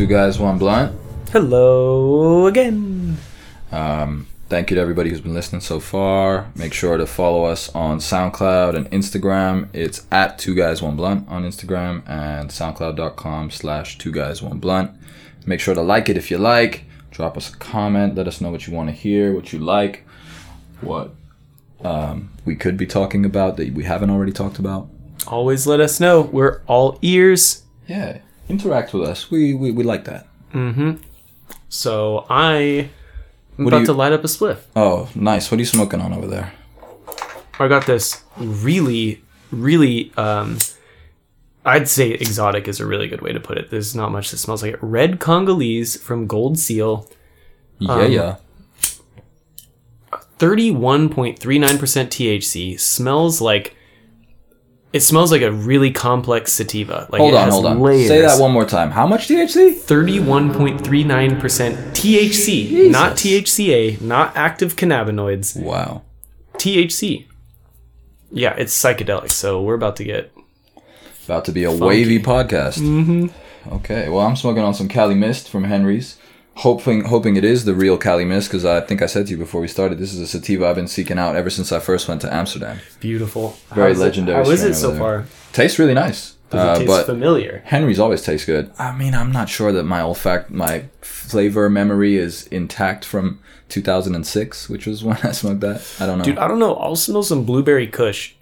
Two Guys One Blunt. Hello again. Um, thank you to everybody who's been listening so far. Make sure to follow us on SoundCloud and Instagram. It's at Two Guys One Blunt on Instagram and SoundCloud.com slash Two Guys One Blunt. Make sure to like it if you like. Drop us a comment. Let us know what you want to hear, what you like, what um, we could be talking about that we haven't already talked about. Always let us know. We're all ears. Yeah, interact with us. We we, we like that. Mhm. So I am What do about you- to light up a spliff. Oh, nice. What are you smoking on over there? I got this really, really. Um, I'd say exotic is a really good way to put it. There's not much that smells like it. Red Congolese from Gold Seal, Yeah, Um, yeah. 31.39% THC. Smells like. It smells like a really complex sativa. Like Hold it on, has hold on. Layers. Say that one more time. How much THC? 31.39% THC, not THCA, not active cannabinoids. Wow. THC. Yeah, it's psychedelic, so we're about to get. About to be a wavy podcast. Mm-hmm. Okay. Well, I'm smoking on some Cali Mist from Henry's. Hoping, hoping it is the real Cali Mist because I think I said to you before we started, this is a sativa I've been seeking out ever since I first went to Amsterdam. Beautiful. Very How is it- legendary How is it so there. far? Tastes really nice. Does Uh, it taste but familiar? Henry's always tastes good. I mean, I'm not sure that my olfact, my flavor memory is intact from 2006, which was when I smoked that. I don't know. Dude, I don't know. I'll smell some blueberry kush.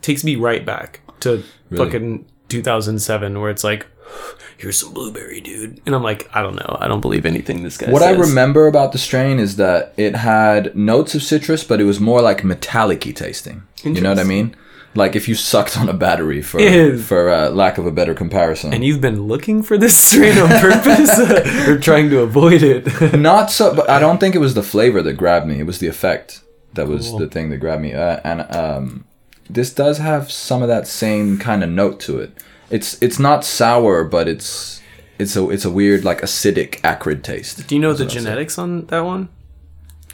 Takes me right back to Really? fucking 2007, where it's like, here's some blueberry, dude. And I'm like, I don't know. I don't believe anything this guy What I remember about the strain is that it had notes of citrus, but it was more like metallic-y tasting. You know what I mean? Like if you sucked on a battery for Ew. for uh, lack of a better comparison. And you've been looking for this strain on purpose or trying to avoid it. Not so, but I don't think it was the flavor that grabbed me. It was the effect that was Cool. the thing that grabbed me. Uh, and um, this does have some of that same kind of note to it. It's it's not sour, but it's it's a it's a weird like acidic acrid taste. Do you know the That's what I'll say. genetics on that one?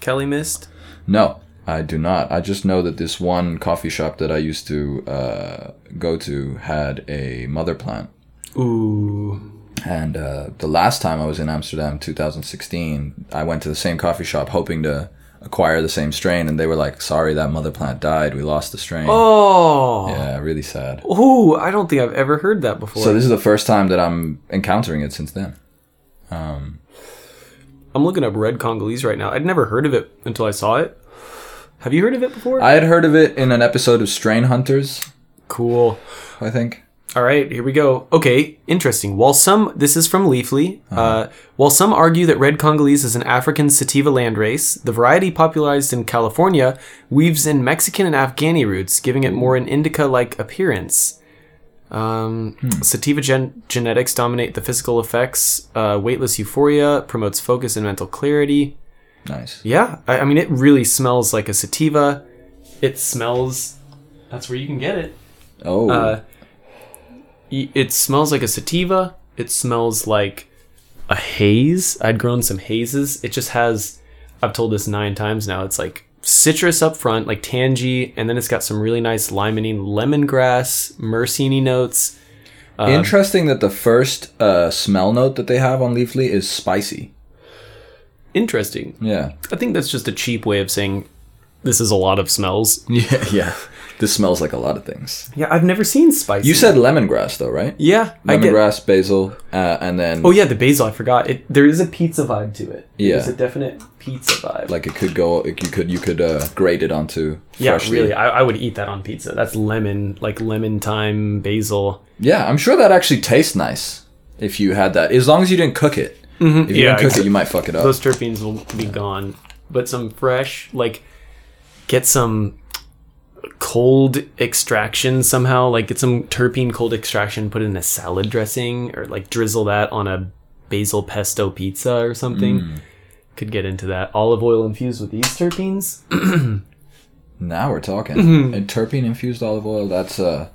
Cali Mist? No, I do not. I just know that this one coffee shop that I used to uh, go to had a mother plant. Ooh. And uh, the last time I was in Amsterdam, 2016, I went to the same coffee shop hoping to acquire the same strain, and they were like, "Sorry, that mother plant died. We lost the strain." Oh. Yeah, really sad. Ooh, I don't think I've ever heard that before. So this is the first time that I'm encountering it since then. Um, I'm looking up red Congolese right now. I'd never heard of it until I saw it. Have you heard of it before? I had heard of it in an episode of Strain Hunters, cool. I think. All right, here we go. Okay, interesting. While some, this is from Leafly. uh while some argue that red Congolese is an African sativa landrace, the variety popularized in California weaves in Mexican and Afghani roots, giving it more an indica-like appearance. Um, Sativa gen- genetics dominate the physical effects. Uh, weightless euphoria promotes focus and mental clarity. Nice. Yeah, I, I mean, it really smells like a sativa. It smells. That's where you can get it. Oh, Uh, it smells like a sativa. It smells like a haze. I'd grown some hazes. It just has. I've told this nine times now. It's like citrus up front, like tangy, and then it's got some really nice limonene, lemongrass, myrcene notes. uh, interesting that the first uh, smell note that they have on Leafly is spicy. Interesting. Yeah. I think that's just a cheap way of saying this is a lot of smells. Yeah, yeah. This smells like a lot of things. Yeah, I've never seen spicy. You said lemongrass, though, right? yeah. Lemongrass, basil, uh, and then Oh yeah, the basil. I forgot. It there is a pizza vibe to it. Yeah. there's a definite pizza vibe. like it could go. You could you could uh, grate it onto. yeah, freshly- really. I, I would eat that on pizza. That's lemon, like lemon thyme, basil. Yeah, I'm sure that actually tastes nice if you had that. As long as you didn't cook it. If you Yeah, didn't cook it, you might fuck it up. Those terpenes will be gone. But some fresh, like, get some cold extraction somehow. Like, get some terpene cold extraction, put it in a salad dressing, or like drizzle that on a basil pesto pizza or something. Mm. Could get into that. Olive oil infused with these terpenes. Now we're talking. Mm-hmm. And terpene infused olive oil. That's uh,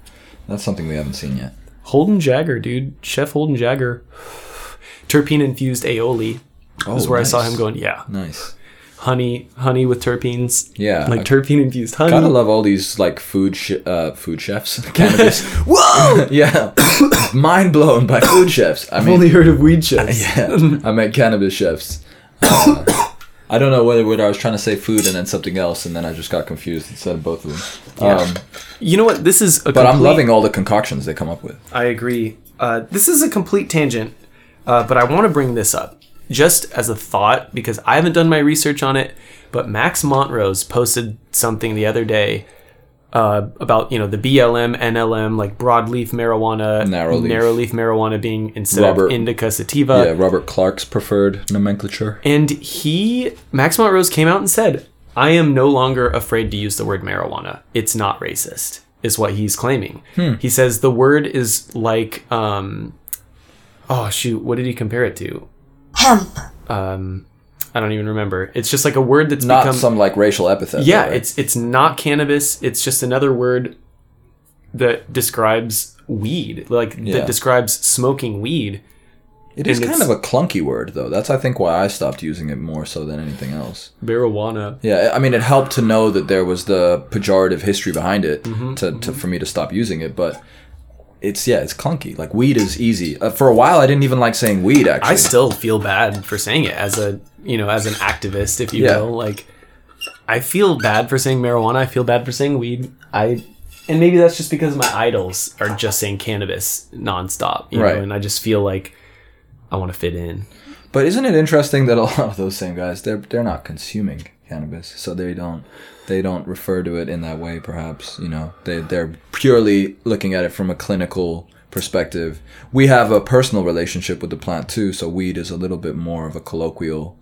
that's something we haven't seen yet. Holden Jagger, dude. Chef Holden Jagger. Terpene infused aioli. Oh, is where I saw him going, yeah. Nice. Honey, honey with terpenes. Yeah, like I- terpene infused honey. Gotta love all these like food sh- uh, food chefs, cannabis. Whoa! yeah, mind blown by food chefs. I I've mean, only heard of weed chefs. yeah, I meant cannabis chefs. Uh, I don't know whether, whether I was trying to say food and then something else, and then I just got confused and said both of them. Yeah. Um, You know what? This is a but I'm loving all the concoctions they come up with. I agree. Uh, this is a complete tangent, uh, but I want to bring this up just as a thought because I haven't done my research on it. But Max Montrose posted something the other day uh, about you know the BLM, NLM, like broadleaf marijuana, Narrow leaf. narrowleaf marijuana being instead Robert- of indica sativa. yeah, Robert Clarke's preferred nomenclature. And he, Max Montrose, came out and said, "I am no longer afraid to use the word marijuana. It's not racist." Is what he's claiming. He says the word is like, um, oh shoot, what did he compare it to? Hemp, Um, I don't even remember. It's just like a word that's Not become. some like racial epithet. yeah, though, right? it's it's not cannabis. It's just another word that describes weed, like Yeah. that describes smoking weed. it is and kind of a clunky word though. That's I think why I stopped using it more so than anything else. Marijuana. Yeah, I mean, it helped to know that there was the pejorative history behind it Mm-hmm, to, to for me to stop using it. But it's yeah, it's clunky. Like weed is easy. Uh, for a while, I didn't even like saying weed. Actually, I still feel bad for saying it as a you know as an activist, if you Yeah. will. Like, I feel bad for saying marijuana. I feel bad for saying weed. I, and maybe that's just because my idols are just saying cannabis nonstop, you Right. know. And I just feel like I want to fit in. But isn't it interesting that a lot of those same guys they're they're not consuming cannabis, so they don't they don't refer to it in that way. Perhaps you know they they're purely looking at it from a clinical perspective. We have a personal relationship with the plant too, so weed is a little bit more of a colloquial,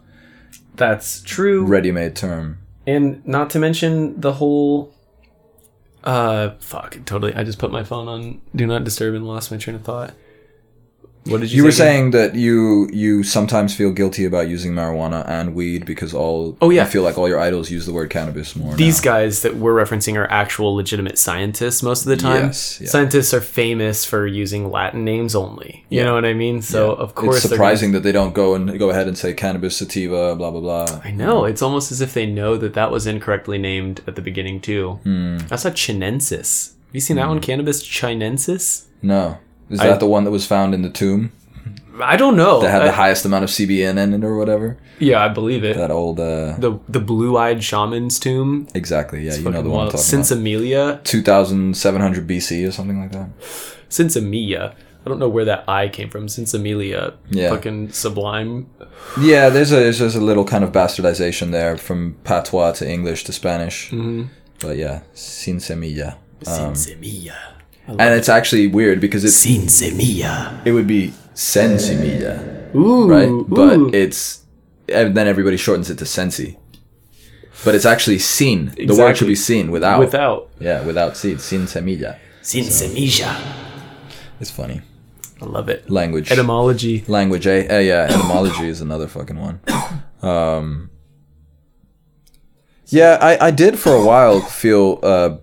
That's true. ready-made term. And not to mention the whole. Uh, fuck, totally. I just put my phone on do not disturb and lost my train of thought. What did you? You were saying that you you sometimes feel guilty about using marijuana and weed because all Oh, yeah. I feel like all your idols use the word cannabis more. these now. guys that we're referencing are actual legitimate scientists most of the time. Yes, yeah. Scientists are famous for using Latin names only. You Yeah. know what I mean? So of course it's surprising that they don't go and go ahead and say cannabis sativa, blah blah blah. I know it's almost as if they know that that was incorrectly named at the beginning too. Hmm. That's a chinensis. Have you seen that one? Cannabis chinensis. No, is I- that the one that was found in the tomb I don't know. that had I- the highest amount of CBN in it or whatever? yeah, I believe it. That old, uh, the the blue-eyed shaman's tomb. exactly. Yeah, you know the one I'm talking Since about. Amelia, Two thousand seven hundred BC or something like that. since Amelia. I don't know where that I came from. Since Amelia, Yeah. fucking sublime. Yeah, there's a there's just a little kind of bastardization there from patois to English to Spanish. Mm-hmm. But yeah, sin semilla. Um, Sin Semilla. And it's actually weird because it's Sin Semilla. it would be sen semilla, Ooh, right? ooh. But it's and then everybody shortens it to sensi. But it's actually sin. The word Exactly. should be sin without. without Yeah, without seed. Sin semilla. Sin Semilla. It's funny. I love it. Language. Etymology. Language, eh? eh yeah, etymology is another fucking one. Um, yeah, I, I did for a while feel uh,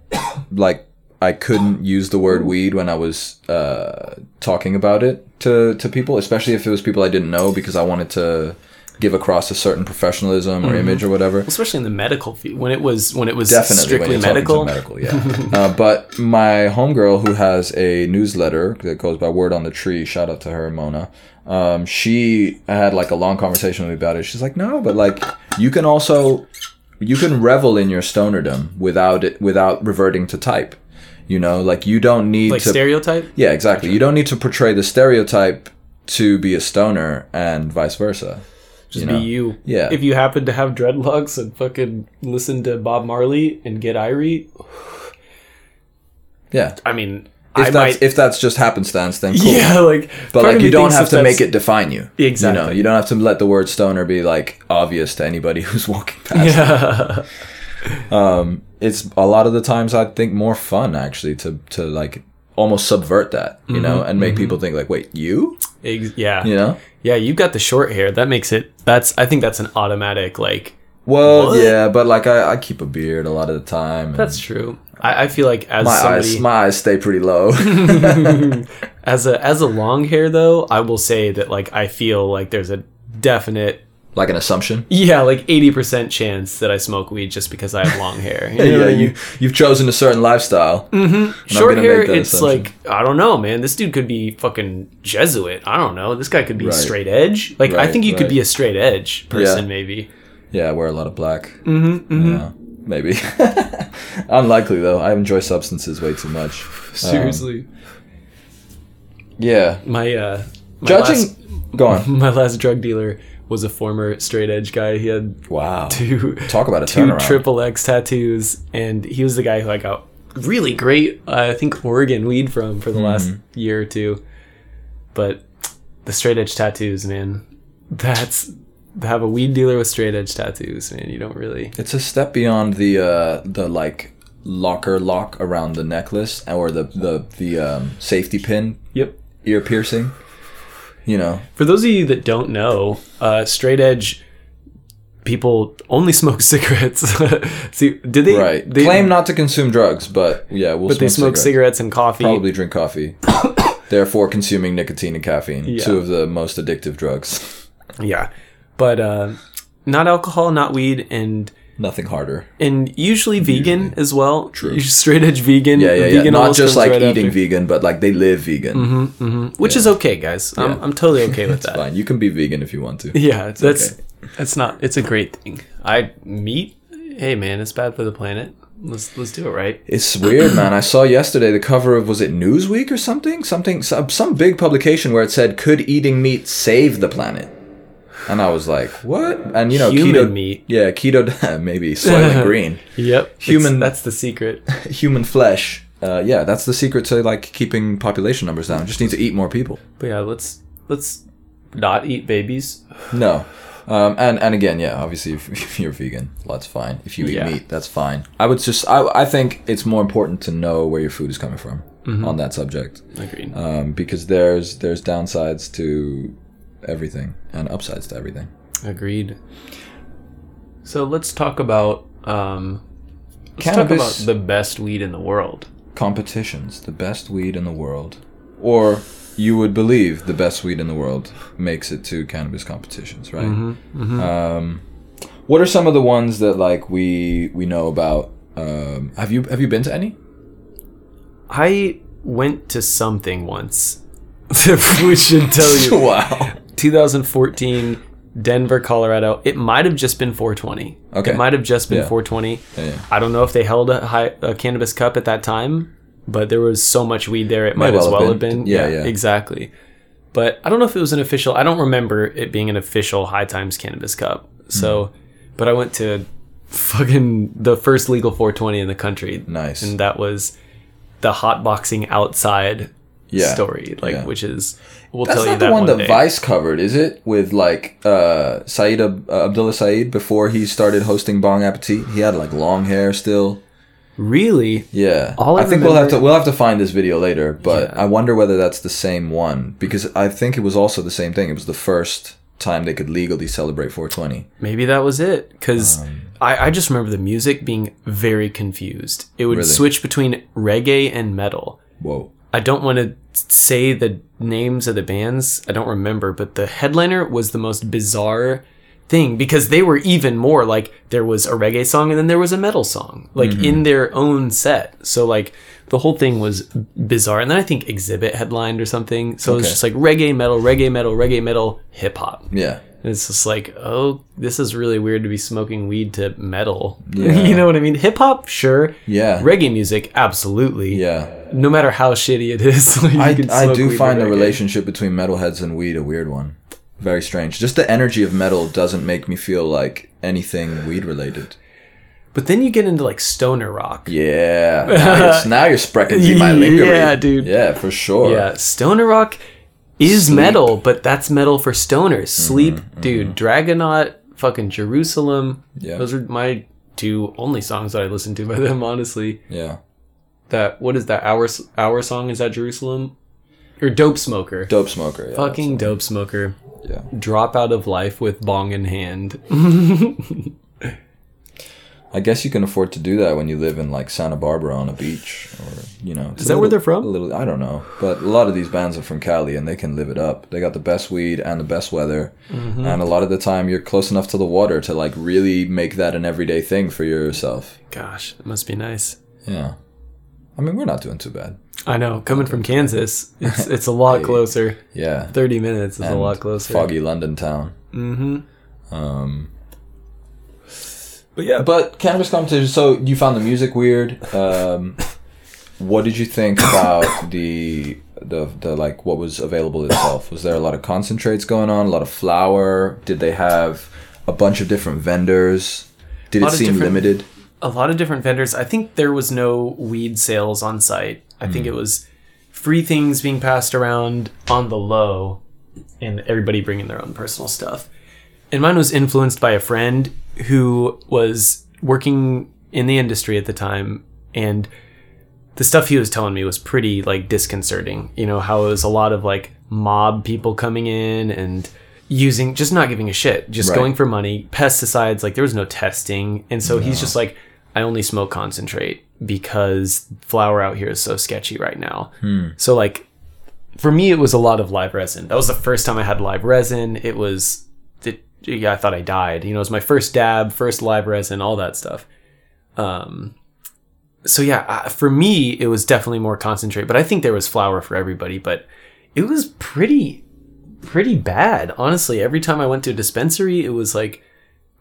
like I couldn't use the word weed when I was uh, talking about it to, to people, especially if it was people I didn't know because I wanted to give across a certain professionalism or image or whatever. Especially in the medical field, when it was when it was Definitely strictly medical. medical, yeah. uh, but my homegirl who has a newsletter that goes by Word on the Tree, shout out to her, Mona. Um, she had like a long conversation with me about it. She's like, no, but like you can also you can revel in your stonerdom without it without reverting to type. You know, like you don't need Like to stereotype. yeah, exactly. You don't need to portray the stereotype to be a stoner and vice versa. Just you know? be you. Yeah. If you happen to have dreadlocks and fucking listen to Bob Marley and get irie, Yeah. I mean, If I that's might. if that's just happenstance, then cool. Yeah, like. But like you don't have to make it define you. Exactly. You know, you don't have to let the word stoner be like obvious to anybody who's walking past. Yeah. It's a lot of the times I think more fun actually to to like almost subvert that, you Mm-hmm, know, and make people think like, wait, you? Ex- yeah. You know? Yeah, you've got the short hair. That makes it. That's. I think that's an automatic. Like. Well, What? yeah, but like I, I keep a beard a lot of the time. and That's true. I, I feel like as my somebody eyes my eyes stay pretty low. as a as a long hair though, I will say that like I feel like there's a definite Like an assumption. Yeah, like eighty percent chance that I smoke weed just because I have long hair. You yeah, mean? you you've chosen a certain lifestyle. Short gonna hair, it's assumption. like I don't know, man. This dude could be fucking Jesuit. I don't know. This guy could be Right. straight edge. Like I think you could be a straight edge person, Yeah. maybe. Yeah, I wear a lot of black. Mm-hmm, Yeah, maybe. Unlikely though. I enjoy substances way too much. Um, yeah. my uh, my Judging. last, Go on. my last drug dealer was a former straight edge guy. He had Wow. two Talk about a two turnaround. triple X tattoos, and he was the guy who I got really great, uh, I think, Oregon weed from for the last Mm-hmm. year or two. But the straight edge tattoos, man, that's have a weed dealer with straight edge tattoos, man. You don't really. It's a step beyond the uh, the like locker lock around the necklace or the the the um, safety pin Yep. ear piercing. You know, For those of you that don't know, uh, straight edge people only smoke cigarettes. See, did they? right? They, Claim not to consume drugs, but yeah, we'll but they smoke cigarettes. cigarettes. and coffee. Probably drink coffee. Therefore, consuming nicotine and caffeine, Yeah. two of the most addictive drugs. Yeah, but uh, not alcohol, not weed, and Nothing harder. and usually vegan as well. True. Straight edge vegan. Yeah, yeah, yeah. Not just like right eating after. Mm-hmm. vegan, but like they live vegan. which is okay, guys. I'm, I'm totally okay with that. fine. You can be vegan if you want to. Yeah, that's okay. that's not. It's a great thing. I meat. Hey, man, it's bad for the planet. Let's let's do it right. It's weird, man. I saw yesterday the cover of was it Newsweek or something, something, some, some big publication where it said, "Could eating meat save the planet?" And I was like, "What?" And you know, Human keto meat. Yeah, keto. maybe soylent green, Yep. Human-. That's the secret. human flesh. Uh, yeah, that's the secret to like keeping population numbers down. Just need to eat more people. But yeah, let's let's not eat babies. No. Um, and and again, yeah, obviously, if, if you're vegan, well, that's fine. If you eat Yeah. meat, that's fine. I would just, I, I think it's more important to know where your food is coming from on that subject, Agreed. um, because there's there's downsides to everything and upsides to everything. Agreed. So let's talk about um, let's Cannabis- talk about the best weed in the world. Competitions, the best weed in the world, or you would believe the best weed in the world makes it to cannabis competitions, right? Um, what are some of the ones that like we we know about? Um, have you have you been to any? I went to something once, we should tell you. wow. 2014, Denver, Colorado. It might have just been 420. Okay. It might have just been Yeah. 420. Yeah, yeah. I don't know if they held a, high, a cannabis cup at that time, but there was so much weed there, it might well as well have been. been. Yeah, yeah. Exactly. But I don't know if it was an official. I don't remember it being an official High Times cannabis cup. So, Hmm. but I went to fucking the first legal 420 in the country. Nice. And that was the hotboxing outside Yeah. story, like Yeah. which is we'll That's tell you not that the one that day. Vice covered, is it? With like uh, Saeed Ab- uh, Abdullah Saeed before he started hosting Bong Appetit. He had like long hair still. Really? Yeah, All I I think we'll have to we'll have to find this video later, but Yeah. I wonder whether that's the same one because I think it was also the same thing. It was the first time they could legally celebrate 420. Maybe that was it. Because Um, I, I just remember the music being very confused. It would Really? switch between reggae and metal. Whoa. I don't want to say the names of the bands. I don't remember, but the headliner was the most bizarre thing because they were even more like there was a reggae song and then there was a metal song like Mm-hmm. in their own set. So like the whole thing was bizarre. And then I think Xzibit headlined or something. So it was just like reggae metal, reggae metal, reggae metal, hip hop. Yeah. And it's just like, oh, this is really weird to be smoking weed to metal. Yeah. you know what I mean? Hip hop, sure. Yeah. Reggae music, absolutely. Yeah. No matter how shitty it is, like, I, I do find the relationship between metalheads and weed a weird one. Very strange. Just the energy of metal doesn't make me feel like anything weed related. But then you get into like stoner rock. Yeah. Now you're, now you're Sie my lingerie. Yeah, dude. Yeah, for sure. Yeah, stoner rock is Sleep. metal, but that's metal for stoners. Mm-hmm, Sleep, dude, Dragonaut, fucking Jerusalem. Yeah. Those are my two only songs that I listen to by them, honestly. Yeah. That what is that hour hour song? Is that Jerusalem? Or Dope Smoker? Dope smoker. Yeah, Fucking Dope Smoker. Yeah. Drop out of life with bong in hand. I guess you can afford to do that when you live in like Santa Barbara on a beach, or you know. Is that where they're from? A little, I don't know, but a lot of these bands are from Cali, and they can live it up. They got the best weed and the best weather, Mm-hmm. and a lot of the time you're close enough to the water to like really make that an everyday thing for yourself. Gosh, it must be nice. Yeah, I mean we're not doing too bad. I know. Coming from Kansas, it's it's a lot closer. Yeah, Thirty minutes is a lot closer. Foggy London town. Mm-hmm. Um, But yeah, But cannabis competition. So you found the music weird. Um, what did you think about the the the like what was available itself? Was there a lot of concentrates going on? A lot of flower? Did they have a bunch of different vendors? Did it seem limited? a lot of different vendors. I think there was no weed sales on site. I think it was free things being passed around on the low and everybody bringing their own personal stuff. And mine was influenced by a friend who was working in the industry at the time and the stuff he was telling me was pretty like disconcerting. You know, how it was a lot of like mob people coming in and using just not giving a shit, just Right. going for money, pesticides, like there was no testing. And so he's just like, I only smoke concentrate because flower out here is so sketchy right now. Hmm. So like for me it was a lot of live resin. That was the first time I had live resin. It was it, yeah, I thought I died. You know, it was my first dab, first live resin, all that stuff. Um so yeah, for me it was definitely more concentrate, but I think there was flower for everybody, but it was pretty pretty bad. Honestly, every time I went to a dispensary, it was like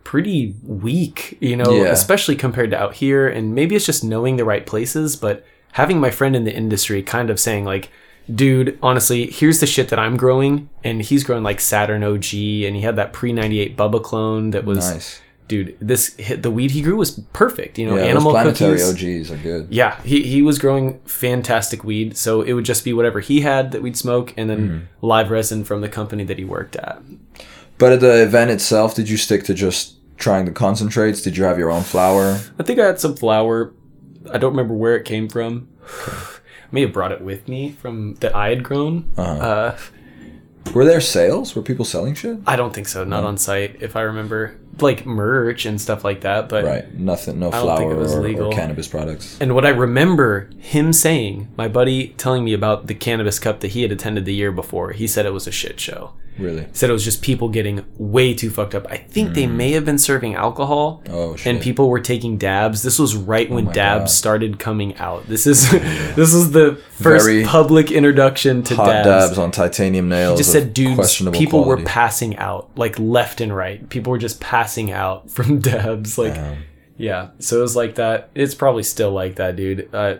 pretty weak, you know, Yeah. especially compared to out here and maybe it's just knowing the right places, but having my friend in the industry kind of saying like dude, honestly, here's the shit that I'm growing and he's growing like Saturn OG and he had that pre-98 Bubba clone that was Nice. dude, this hit the weed he grew was perfect, you know, Yeah, animal planetary cookies. OGs are good. Yeah, he, he was growing fantastic weed, so it would just be whatever he had that we'd smoke, and then Mm-hmm. live resin from the company that he worked at. But at the event itself, did you stick to just trying the concentrates? Did you have your own flower? I think I had some flower. I don't remember where it came from. I may have brought it with me from that I had grown. Uh-huh. Uh, Were there sales? Were people selling shit? I don't think so. Not on site, if I remember, like merch and stuff like that. But Right. Nothing. No don't flower it was or, or cannabis products. And what I remember him saying, my buddy telling me about the cannabis cup that he had attended the year before, he said it was a shit show. Really. Said it was just people getting way too fucked up. I think they may have been serving alcohol. Oh shit. and people were taking dabs. This was right when my dabs God. started coming out. This is this is the first Very public introduction to dabs. dabs. on titanium nails. He just said, dudes, people quality. were passing out like left and right. People were just passing out from dabs. Like, Damn. yeah. So it was like that. It's probably still like that, dude. Uh,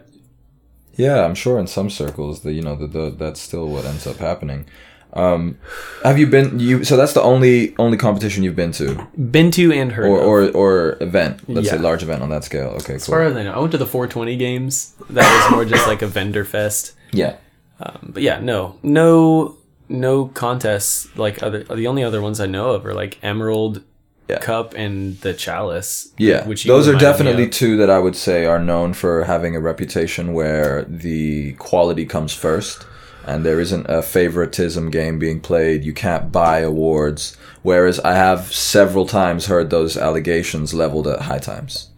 Yeah, I'm sure in some circles that you know that that's still what ends up happening. Um, have you been you? So that's the only only competition you've been to, been to and heard or of. or, or event. Let's say large event on that scale. Okay, As far cool. as I know, I went to the 420 games. That was more just like a vendor fest. Yeah, Um, but yeah, no, no, no contests like other. The only other ones I know of are like Emerald Yeah. Cup and the Chalice. yeah. which Those are definitely two that I would say are known for having a reputation where the quality comes first. And there isn't a favoritism game being played. You can't buy awards. Whereas I have several times heard those allegations leveled at High Times.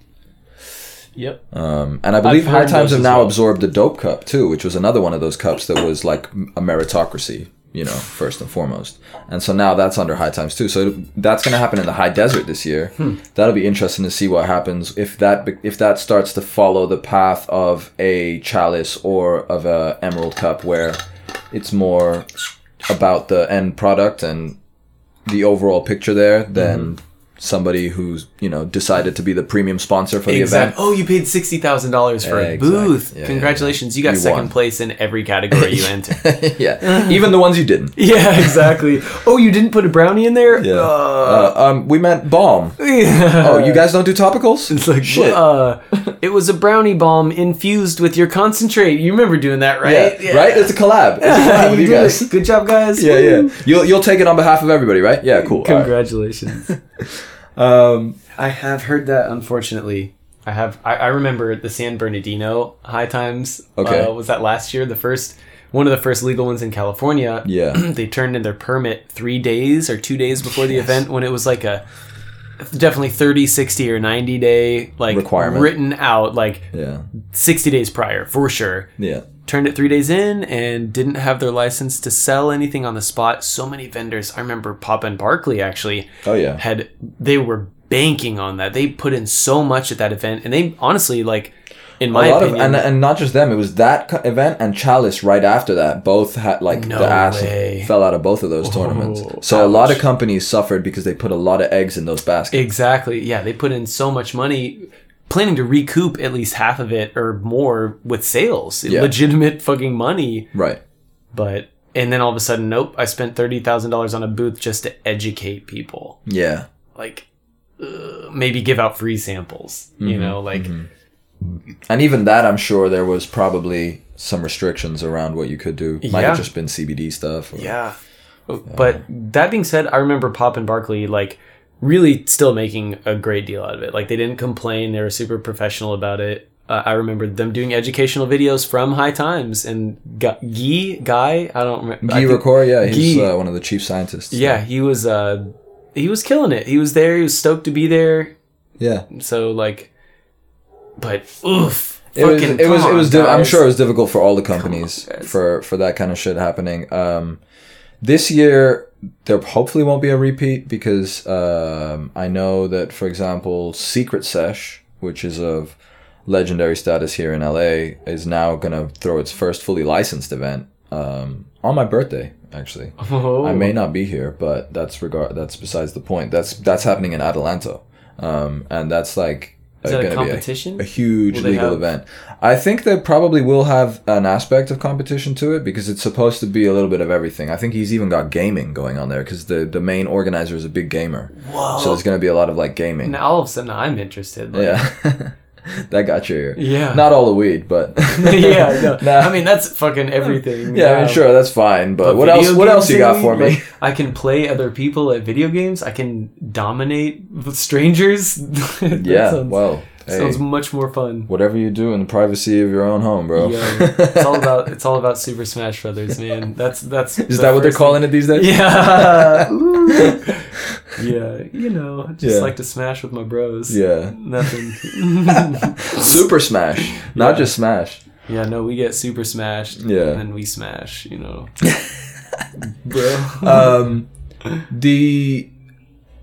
Yep. Um, and I believe High Times have now well. absorbed the Dope Cup too, which was another one of those cups that was like a meritocracy, you know, first and foremost. And so now that's under High Times too. So that's going to happen in the High Desert this year. Hmm. That'll be interesting to see what happens if that if that starts to follow the path of a Chalice or of a Emerald Cup, where it's more about the end product and the overall picture there than Mm-hmm. Somebody who's you know decided to be the premium sponsor for the Exactly. event. Oh, you paid sixty thousand dollars for Yeah, a exactly. booth. Yeah, yeah, Congratulations, you got You second won. place in every category you entered. yeah, even the ones you didn't. yeah, exactly. Oh, you didn't put a brownie in there? Yeah. Uh, Uh, um, we meant balm. Oh, you guys don't do topicals? It's like Shit. Uh, it was a brownie bomb infused with your concentrate. You remember doing that, right? yeah. right. It's a collab. It's a collab with you you guys. it. Good job, guys. Yeah, Woo. yeah. You'll you'll take it on behalf of everybody, right? Yeah, cool. Congratulations. Um, I have heard that. Unfortunately, I have. I, I remember the San Bernardino High Times. Okay. uh, was that last year? The first one of the first legal ones in California. Yeah. they turned in their permit three days or two days before the event when it was like a. definitely 30, 60, or 90 day like Requirement. written out like Yeah. 60 days prior for sure. Yeah. Turned it three days in and didn't have their license to sell anything on the spot. So many vendors. I remember Papa and Barkley actually Oh yeah. had they were banking on that. They put in so much at that event, and they honestly like, in my opinion, of and, and not just them it was that event and chalice right after that both had like No the ass way. fell out of both of those tournaments Oh, so a lot of companies suffered because they put a lot of eggs in those baskets exactly. Yeah, they put in so much money. Planning to recoup at least half of it or more with sales, Yeah. legitimate fucking money. right But and then all of a sudden, nope! I spent thirty thousand dollars on a booth just to educate people. yeah Like, uh, maybe give out free samples. Mm-hmm. You know, like and even that i'm sure there was probably some restrictions around what you could do might Yeah. have just been cbd stuff or- Yeah. But that being said, I remember Papa and Barkley like really still making a great deal out of it. Like they didn't complain; they were super professional about it. Uh, I remember them doing educational videos from High Times and Guy, Guy, Guy I don't remember. Guy Ricor, yeah, he's uh, one of the chief scientists. yeah, he was. Uh, he was killing it. He was there. He was stoked to be there. yeah. So like, but oof. It was, it was, it was. on, I'm sure it was difficult for all the companies guys. for for that kind of shit happening. Um, this year there hopefully won't be a repeat because um, I know that, for example, Secret Sesh, which is of legendary status here in LA, is now gonna throw its first fully licensed event um, on my birthday. Actually, Oh. I may not be here, but that's regard. That's besides the point. That's that's happening in Adelanto, um, and that's like Is that a competition? a huge legal have- event. I think they probably will have an aspect of competition to it because it's supposed to be a little bit of everything. I think he's even got gaming going on there because the the main organizer is a big gamer. Whoa. So there's going to be a lot of like gaming. now all of a sudden I'm interested. Like, Yeah. that got your ear. Yeah. Not all the weed, but yeah, no. Nah. I mean that's fucking everything. yeah, I mean, sure, that's fine. But, what else? What else you got for me? like, I can play other people at video games. I can dominate strangers. Yeah. sounds, well, hey, sounds much more fun. whatever you do in the privacy of your own home, bro. Yeah, it's all about it's all about Super Smash Brothers, man. That's that's Is that what they're calling it these days? Yeah. Yeah. You know, just Yeah. like to smash with my bros. Yeah. nothing. Super Smash, not just Smash. yeah, no, we get super smashed. Yeah. and then we smash. You know, bro. um, the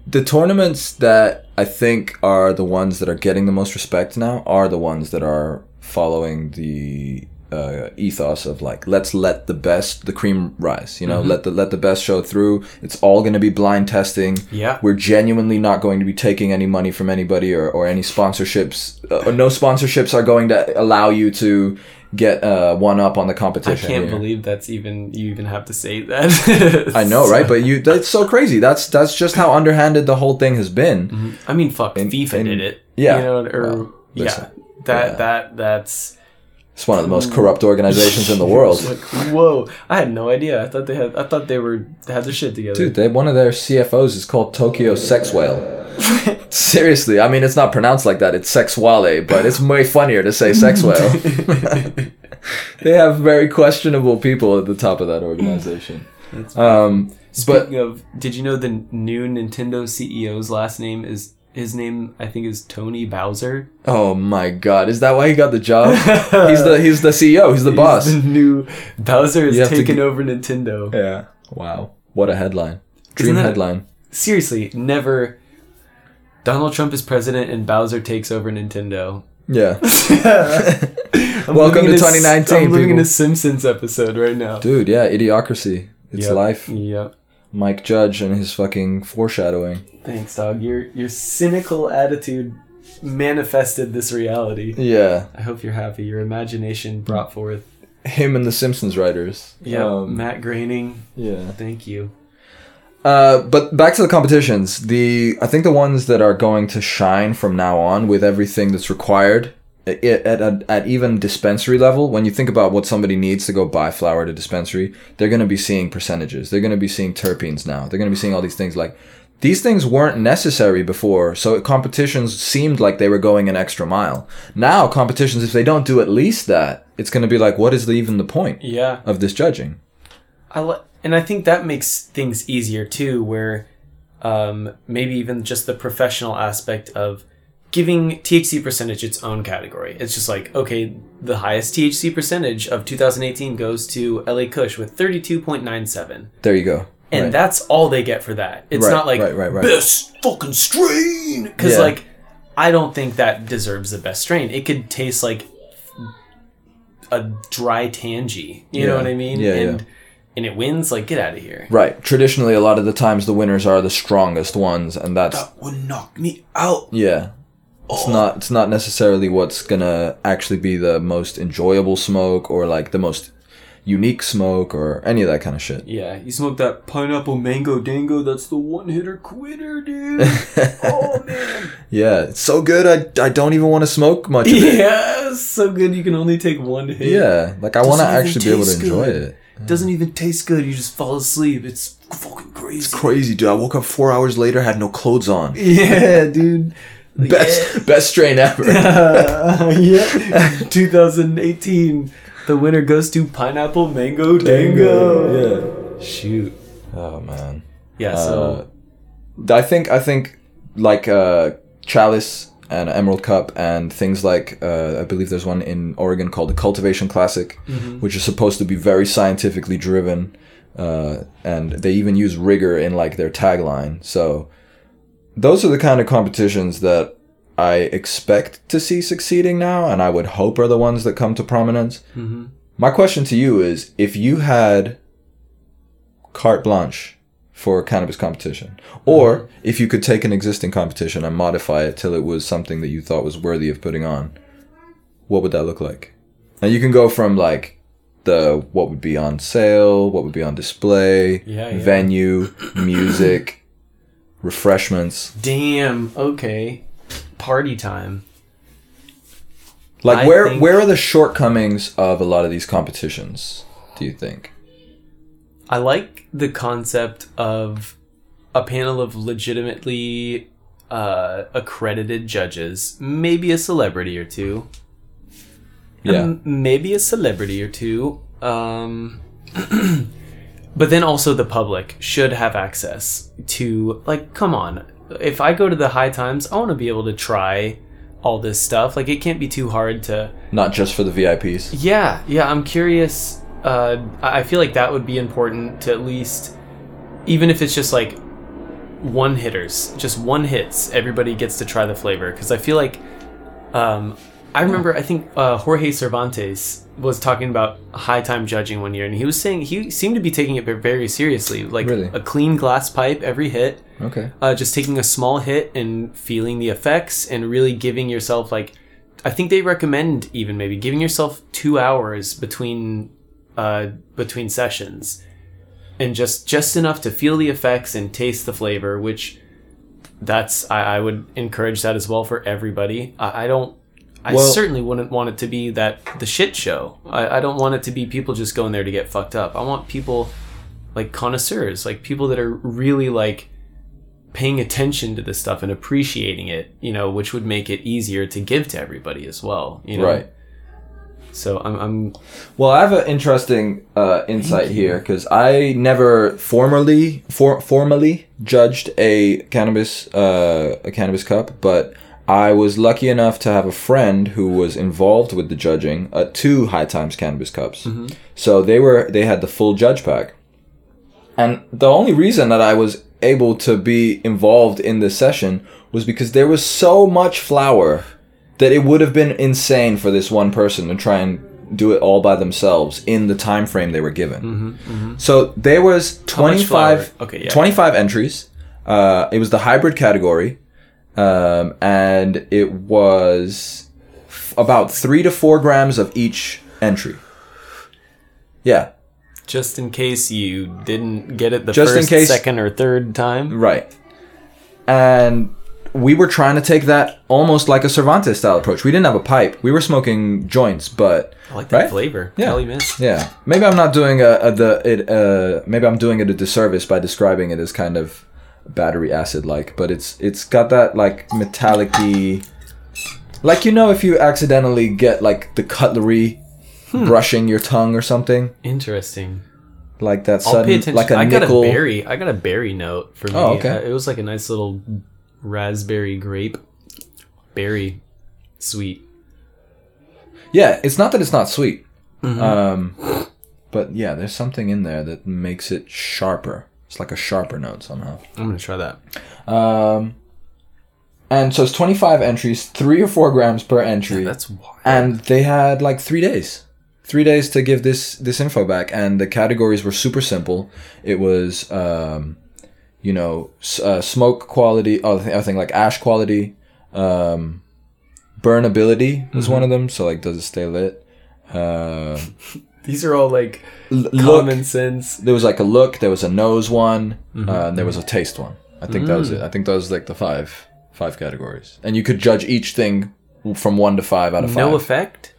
the tournaments that I think are the ones that are getting the most respect now are the ones that are following the uh, ethos of like let's let the best the cream rise you know let the let the best show through it's all going to be blind testing Yeah. we're genuinely not going to be taking any money from anybody or, or any sponsorships uh, or no sponsorships are going to allow you to get uh, one up on the competition. I can't here. believe that's even you even have to say that. I know, right? But you that's so crazy. That's that's just how underhanded the whole thing has been. I mean, fuck, In- FIFA in- did it. yeah. you know, or Well, yeah, that yeah. that that's It's one of the most corrupt organizations in the world. like whoa. I had no idea. I thought they had. I thought they were had their shit together. Dude, they one of their CFOs is called Tokyo Sex Whale. Seriously, I mean it's not pronounced like that. It's Sex Wale, but it's way funnier to say Sex Whale. they have very questionable people at the top of that organization. Um, but Speaking of, did you know the new Nintendo CEO's last name is his name? I think is Tony Bowser. oh my god, is that why he got the job? he's the he's the CEO. He's the boss. The new Bowser has You have to g- over Nintendo. Yeah. Wow. What a headline. Dream that- headline. Seriously, never. Donald Trump is president and Bowser takes over Nintendo. Yeah. Welcome to 2019, I'm living in a Simpsons episode right now. Dude, yeah, idiocracy. It's Yep. life. Yep. Mike Judge and his fucking foreshadowing. Thanks, dog. Your your cynical attitude manifested this reality. Yeah. I hope you're happy. Your imagination brought forth. Him and the Simpsons writers. Yeah, Um, Matt Groening. yeah. Thank you. Uh, but back to the competitions. The I think the ones that are going to shine from now on with everything that's required at, at, at, at even dispensary level, when you think about what somebody needs to go buy flower at a dispensary, they're going to be seeing percentages. They're going to be seeing terpenes now. They're going to be seeing all these things like these things weren't necessary before. So competitions seemed like they were going an extra mile. Now competitions, if they don't do at least that, it's going to be like, what is the, even the point Yeah. of this judging? I li- and I think that makes things easier too. Where um, maybe even just the professional aspect of giving THC percentage its own category. It's just like, okay, the highest THC percentage of 2018 goes to LA Kush with 32.97. There you go. And Right. that's all they get for that. It's Right, not like right, best fucking strain because Yeah. like I don't think that deserves the best strain. It could taste like a dry tangy. You know what I mean? Yeah, and yeah. and it wins. Like get out of here. Right. Traditionally, a lot of the times the winners are the strongest ones, and that's That would knock me out. yeah. It's not. It's not necessarily what's gonna actually be the most enjoyable smoke or like the most unique smoke or any of that kind of shit. Yeah, you smoke that pineapple mango dango. That's the one hitter quitter, dude. oh man. Yeah, it's so good. I, I don't even want to smoke much of it. Yeah, so good. You can only take one hit. Yeah, like I want to actually be able to enjoy good. it. Doesn't even taste good. You just fall asleep. It's fucking crazy. It's crazy, dude. I woke up four hours later, had no clothes on. Yeah, dude. Best best strain ever. yeah. 2018. The winner goes to Pineapple Mango Dango. yeah. Shoot. Oh man. Yeah, so I think I think like uh, Chalice and Emerald Cup and things like uh, I believe there's one in Oregon called the Cultivation Classic, which is supposed to be very scientifically driven, uh, and they even use rigor in like their tagline. So those are the kind of competitions that I expect to see succeeding now, and I would hope are the ones that come to prominence. Mm-hmm. My question to you is: If you had carte blanche for a cannabis competition, mm-hmm. or if you could take an existing competition and modify it till it was something that you thought was worthy of putting on, what would that look like? And you can go from like the what would be on sale, what would be on display, Yeah, yeah. venue, music, refreshments. damn. Okay. Party time. Like I where think- where are the shortcomings of a lot of these competitions? Do you think? I like the concept of a panel of legitimately uh, accredited judges, maybe a celebrity or two. Yeah. Um, maybe a celebrity or two. Um, but then also the public should have access to, like, come on. If I go to the high times, I want to be able to try all this stuff. Like, it can't be too hard to. Not just for the VIPs. Yeah, yeah, I'm curious. Uh, I feel like that would be important to at least, even if it's just like one hitters, just one hits, everybody gets to try the flavor. Because I feel like, um, I remember, I think uh, Jorge Cervantes was talking about high time judging one year, and he was saying he seemed to be taking it very seriously, like Really? a clean glass pipe every hit Okay. uh, just taking a small hit and feeling the effects and really giving yourself like i think they recommend even maybe giving yourself two hours between uh, between sessions and just just enough to feel the effects and taste the flavor which that's i, I would encourage that as well for everybody i, I don't I Well- certainly wouldn't want it to be that the shit show. I, I don't want it to be people just going there to get fucked up. I want people like connoisseurs, like people that are really like paying attention to this stuff and appreciating it, you know, which would make it easier to give to everybody as well, you know. Right. So I'm, I'm Well, I have an interesting uh, insight here because I never formally for, formally judged a cannabis uh, a cannabis cup, but I was lucky enough to have a friend who was involved with the judging at two High Times cannabis cups. So they were they had the full judge pack, and the only reason that I was able to be involved in this session was because there was so much flower that it would have been insane for this one person to try and do it all by themselves in the time frame they were given. So there was Mm-hmm, much 25. Okay, yeah. 25 entries. Uh, it was the hybrid category, um, and it was f- about three to four grams of each entry. Yeah, just in case you didn't get it the Just in first, case- second, or third time. Right. And we were trying to take that almost like a Cervantes style approach. We didn't have a pipe. We were smoking joints, but I like that Right? flavor. Yeah. Kelly Miss. yeah, maybe I'm not doing a, a the it uh maybe I'm doing it a disservice by describing it as kind of battery acid like, but it's it's got that like metallic-y like you know if you accidentally get like the cutlery brushing your tongue or something. Interesting. like that I'll sudden, like a I got nickel. a berry. I got a berry note for me. Oh, okay. Uh, it was like a nice little raspberry grape berry sweet. Yeah, it's not that it's not sweet, Mm-hmm. um, but yeah, there's something in there that makes it sharper. It's like a sharper note somehow. I'm gonna try that. Um, and so it's 25 entries, three or four grams per entry, That's wild. and they had like three days, three days to give this this info back, and the categories were super simple. It was, um, you know, s- uh, smoke quality. Oh, I think, like ash quality, um, burnability was one of them. So like, does it stay lit? Uh, These are all like l- look, common sense. there was like a look, there was a nose one, uh, and there was a taste one. I think that was it. I think that was like the five five categories, and you could judge each thing from one to five out of five. No effect.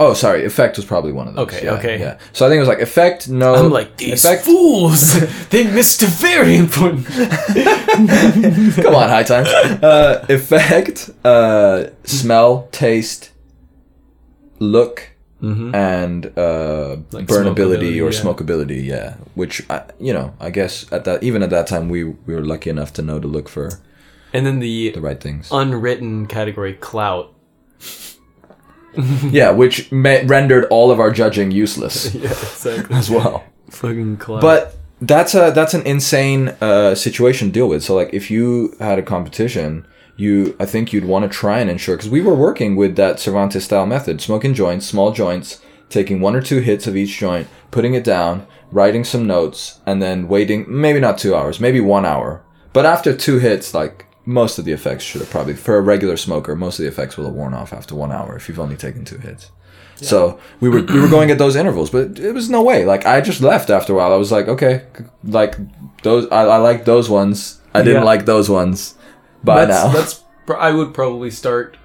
oh, sorry, effect was probably one of those. Okay, yeah, okay. yeah. So I think it was like effect, no. I'm like these effect. fools. they missed a very important. Come on, high time. Uh, effect, uh, smell, taste, look. And uh, Like burnability or yeah. smokability, yeah. Which I, you know, I guess at that even at that time we we were lucky enough to know to look for And then the the right things. unwritten category clout. yeah, which ma- rendered all of our judging useless Yeah, exactly. as well. Fucking clout. But that's a that's an insane uh, situation to deal with. So like if you had a competition, you I think you'd want to try and ensure because we were working with that Cervantes style method, smoking joints, small joints, taking one or two hits of each joint, putting it down, writing some notes, and then waiting maybe not two hours, maybe one hour. But after two hits, like most of the effects should have probably for a regular smoker, most of the effects will have worn off after one hour if you've only taken two hits. So we were we were going at those intervals, but it was no way. Like I just left after a while. I was like, okay, like those I, I like those ones. I didn't Yeah. like those ones. By that's, now, that's pr- I would probably start.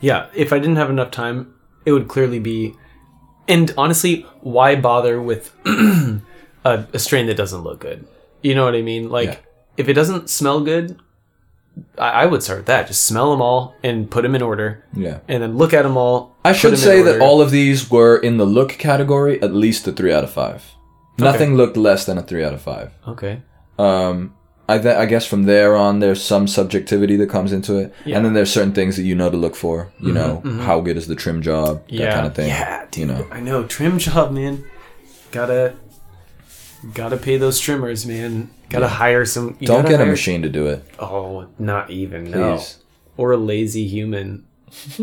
Yeah, if I didn't have enough time, it would clearly be. And honestly, why bother with a, a strain that doesn't look good? You know what I mean? Like, Yeah. if it doesn't smell good, I, I would start with that. Just smell them all and put them in order, yeah. and then look at them all. I put should 'em in say that all of these were in the look category, at least a three out of five. Nothing looked less than a three out of five. Okay. Um, I, th- I guess from there on, there's some subjectivity that comes into it, Yeah. and then there's certain things that you know to look for. You mm-hmm, know, mm-hmm. how good is the trim job, that kind of thing. Yeah, you know. I know trim job, man. Gotta gotta pay those trimmers, man. Gotta hire some. you Don't get a machine to do it, Oh, not even no. Or a lazy human.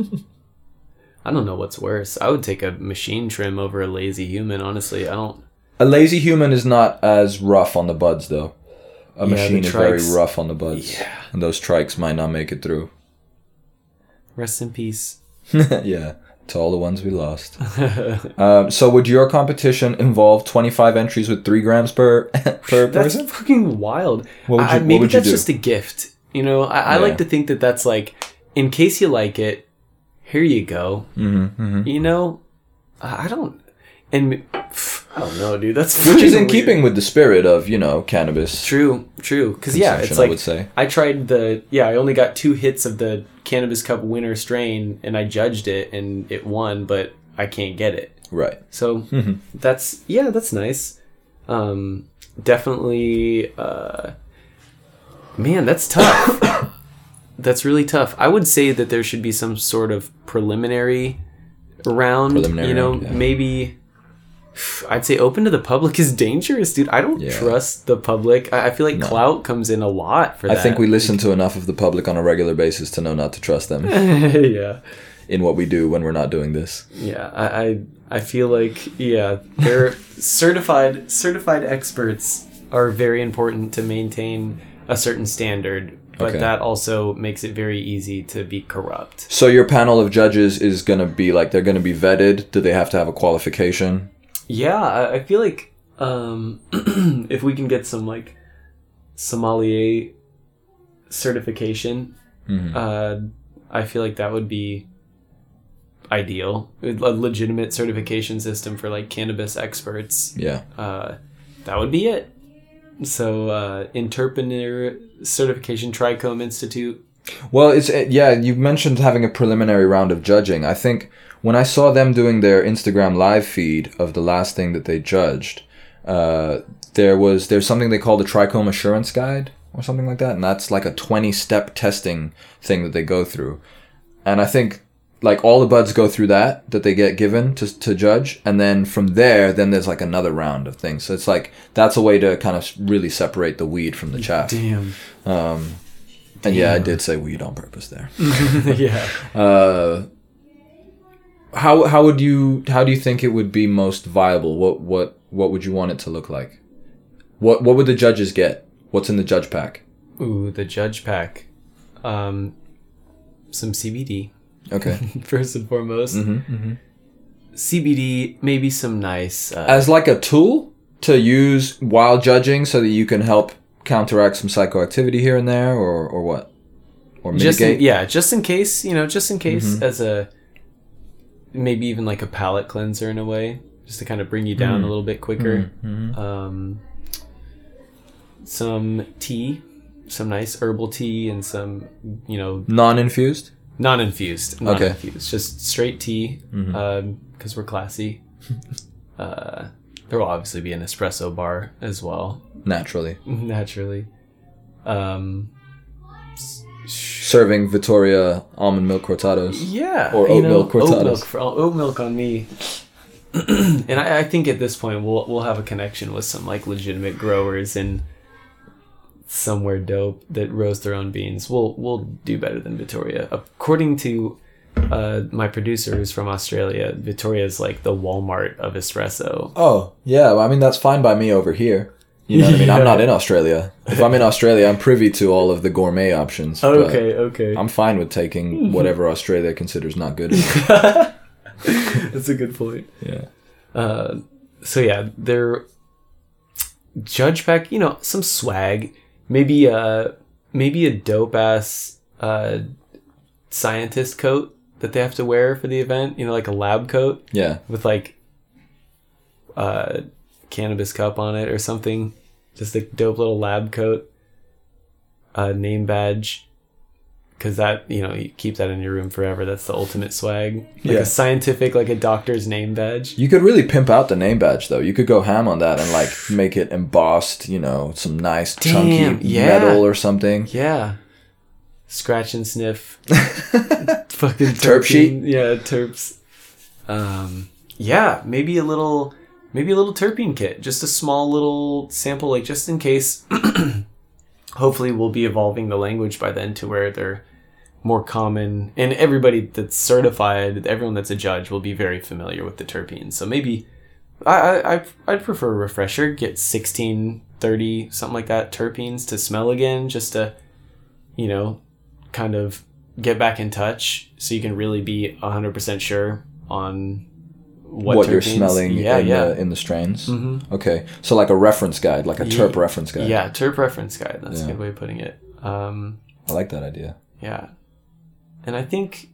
I don't know what's worse. I would take a machine trim over a lazy human. Honestly, I don't. A lazy human is not as rough on the buds, though. A Yeah, machine is very rough on the buds. Yeah. And those trichs might not make it through. Rest in peace. yeah, to all the ones we lost. um, so, would your competition involve 25 entries with 3 grams per, per That's person? fucking wild. What would I- you- what maybe would that's just a gift. You know, I, I Yeah. like to think that that's like, in case you like it, here you go. Mm-hmm, You know, I I don't, and I don't know, dude. That's Which is in weird. keeping with the spirit of, you know, cannabis. True, true. Because yeah, it's I like would say. I tried the yeah. I only got two hits of the Cannabis Cup winter strain, and I judged it, and it won, but I can't get it. Right. So that's yeah, that's nice. Um, definitely, uh, man, that's tough. that's really tough. I would say that there should be some sort of preliminary round. Preliminary you know, round, yeah. maybe. I'd say open to the public is dangerous, dude. I don't Yeah. trust the public. I, I feel like clout comes in a lot for I that. I think we listen to enough of the public on a regular basis to know not to trust them yeah. in what we do when we're not doing this. Yeah, I, I I feel like yeah, they're certified certified experts are very important to maintain a certain standard, but Okay. that also makes it very easy to be corrupt. So your panel of judges is going to be like they're going to be vetted. Do they have to have a qualification? Yeah, I, I feel like um, if we can get some like sommelier certification, uh, I feel like that would be ideal. A legitimate certification system for like cannabis experts. Yeah. uh, that would be it. So, uh, Interpening Certification Trichome Institute. Well, it's yeah. You mentioned having a preliminary round of judging. I think when I saw them doing their Instagram live feed of the last thing that they judged, uh, there was there's something they call the Trichome Assurance Guide or something like that, and that's like a 20 step testing thing that they go through. And I think like all the buds go through that that they get given to to judge, and then from there, then there's like another round of things. So it's like that's a way to kind of really separate the weed from the chaff. Damn. And yeah, I did say weed on purpose there. yeah. Uh, how how would you how do you think it would be most viable? What what what would you want it to look like? What what would the judges get? What's in the judge pack? Ooh, the judge pack. Um, some CBD Okay. first and foremost. Mm-hmm. CBD, maybe some nice. Uh, As like a tool to use while judging so that you can help counteract some psychoactivity here and there or or what? Or just mitigate? in, yeah, just in case, you know, just in case as a maybe even like a palate cleanser in a way, just to kind of bring you down a little bit quicker. Um, some tea, some nice herbal tea, and some you know Non-infused? non-infused, Okay. non-infused, just straight tea, because we're classy. uh, there will obviously be an espresso bar as well, Naturally. naturally. Um, Serving Vittoria almond milk cortados. Yeah, Or oat know, milk oat cortados. milk, for, oat milk on me. and I, I think at this point we'll we'll have a connection with some like legitimate growers in somewhere dope that roast their own beans. We'll we'll do better than Vittoria. According to uh, my producer who's from Australia, Vittoria is like the Walmart of espresso. Oh, yeah. Well, I mean, that's fine by me over here. You know what I mean? I'm not in Australia. If I'm in Australia, I'm privy to all of the gourmet options. Okay, okay, I'm fine with taking whatever Australia considers not good. that's a good point. yeah. Uh, so yeah, they're judge pack. You know, some swag. Maybe uh maybe a dope ass uh scientist coat that they have to wear for the event. You know, like a lab coat Yeah. with like uh cannabis cup on it or something. Just a dope little lab coat. A name badge. Cause that you know you keep that in your room forever. That's the ultimate swag. Like Yeah. a scientific, like a doctor's name badge. You could really pimp out the name badge, though. You could go ham on that and, like, make it embossed, you know, some nice, Damn, chunky yeah. metal or something. Yeah. Scratch and sniff. Fucking Terp sheet? Yeah, terps. Um, yeah, maybe a little, maybe a little terpene kit. Just a small little sample, like just in case. Hopefully, we'll be evolving the language by then to where they're more common, and everybody that's certified, everyone that's a judge, will be very familiar with the terpenes. So maybe I, I I'd prefer a refresher. Get 16, 30, something like that terpenes to smell again, just to you know, kind of get back in touch so you can really be 100% sure on what, What, you're smelling Yeah, in, yeah. The, in the strains. Mhm. Okay. So, like a reference guide, like a terp reference guide. Yeah, terp reference guide. That's a good way of putting it. Um, I like that idea. yeah. And I think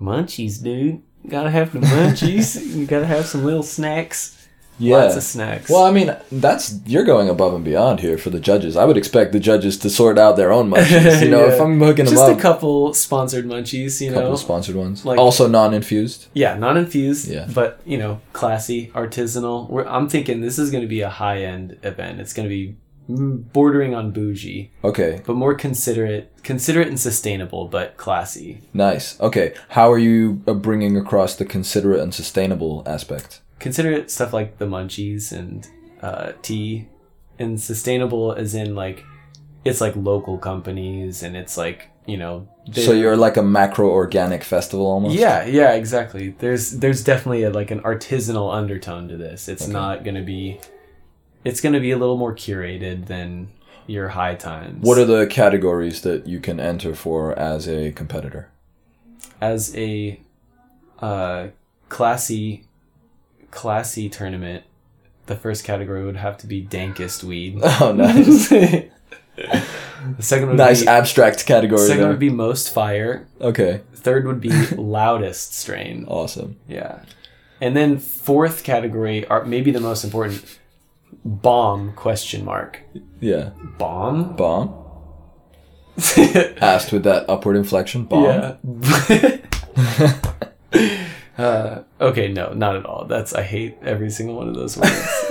munchies, dude. Gotta have the munchies. you gotta have some little snacks. Yeah. Lots of snacks. Well, I mean, that's you're going above and beyond here for the judges. I would expect the judges to sort out their own munchies. You know, Yeah. if I'm hooking them Just up, a couple sponsored munchies, you know. couple know. sponsored ones, Like- also non-infused. Yeah, non-infused. Yeah. but you know, classy, artisanal. We're, I'm thinking this is going to be a high end event. It's going to be bordering on bougie, Okay, but more considerate, considerate and sustainable, but classy. nice. Okay, how are you uh, bringing across the considerate and sustainable aspect? Considerate stuff like the munchies and uh, tea, and sustainable as in like it's like local companies and it's like you know. So you're like a macro organic festival almost. Yeah, yeah, exactly. There's there's definitely a, like an artisanal undertone to this. It's Okay. not going to be it's going to be a little more curated than your high times. What are the categories that you can enter for as a competitor? as a uh classy classy tournament, the first category would have to be dankest weed. Oh, nice, the second would nice be abstract category. second there. would be most fire. okay, Third would be loudest strain. awesome. Yeah. And then fourth category are maybe the most important bomb question mark. Yeah, Bomb? bomb. Asked with that upward inflection. Bomb. Yeah. Uh, okay, no, not at all. That's I hate every single one of those words.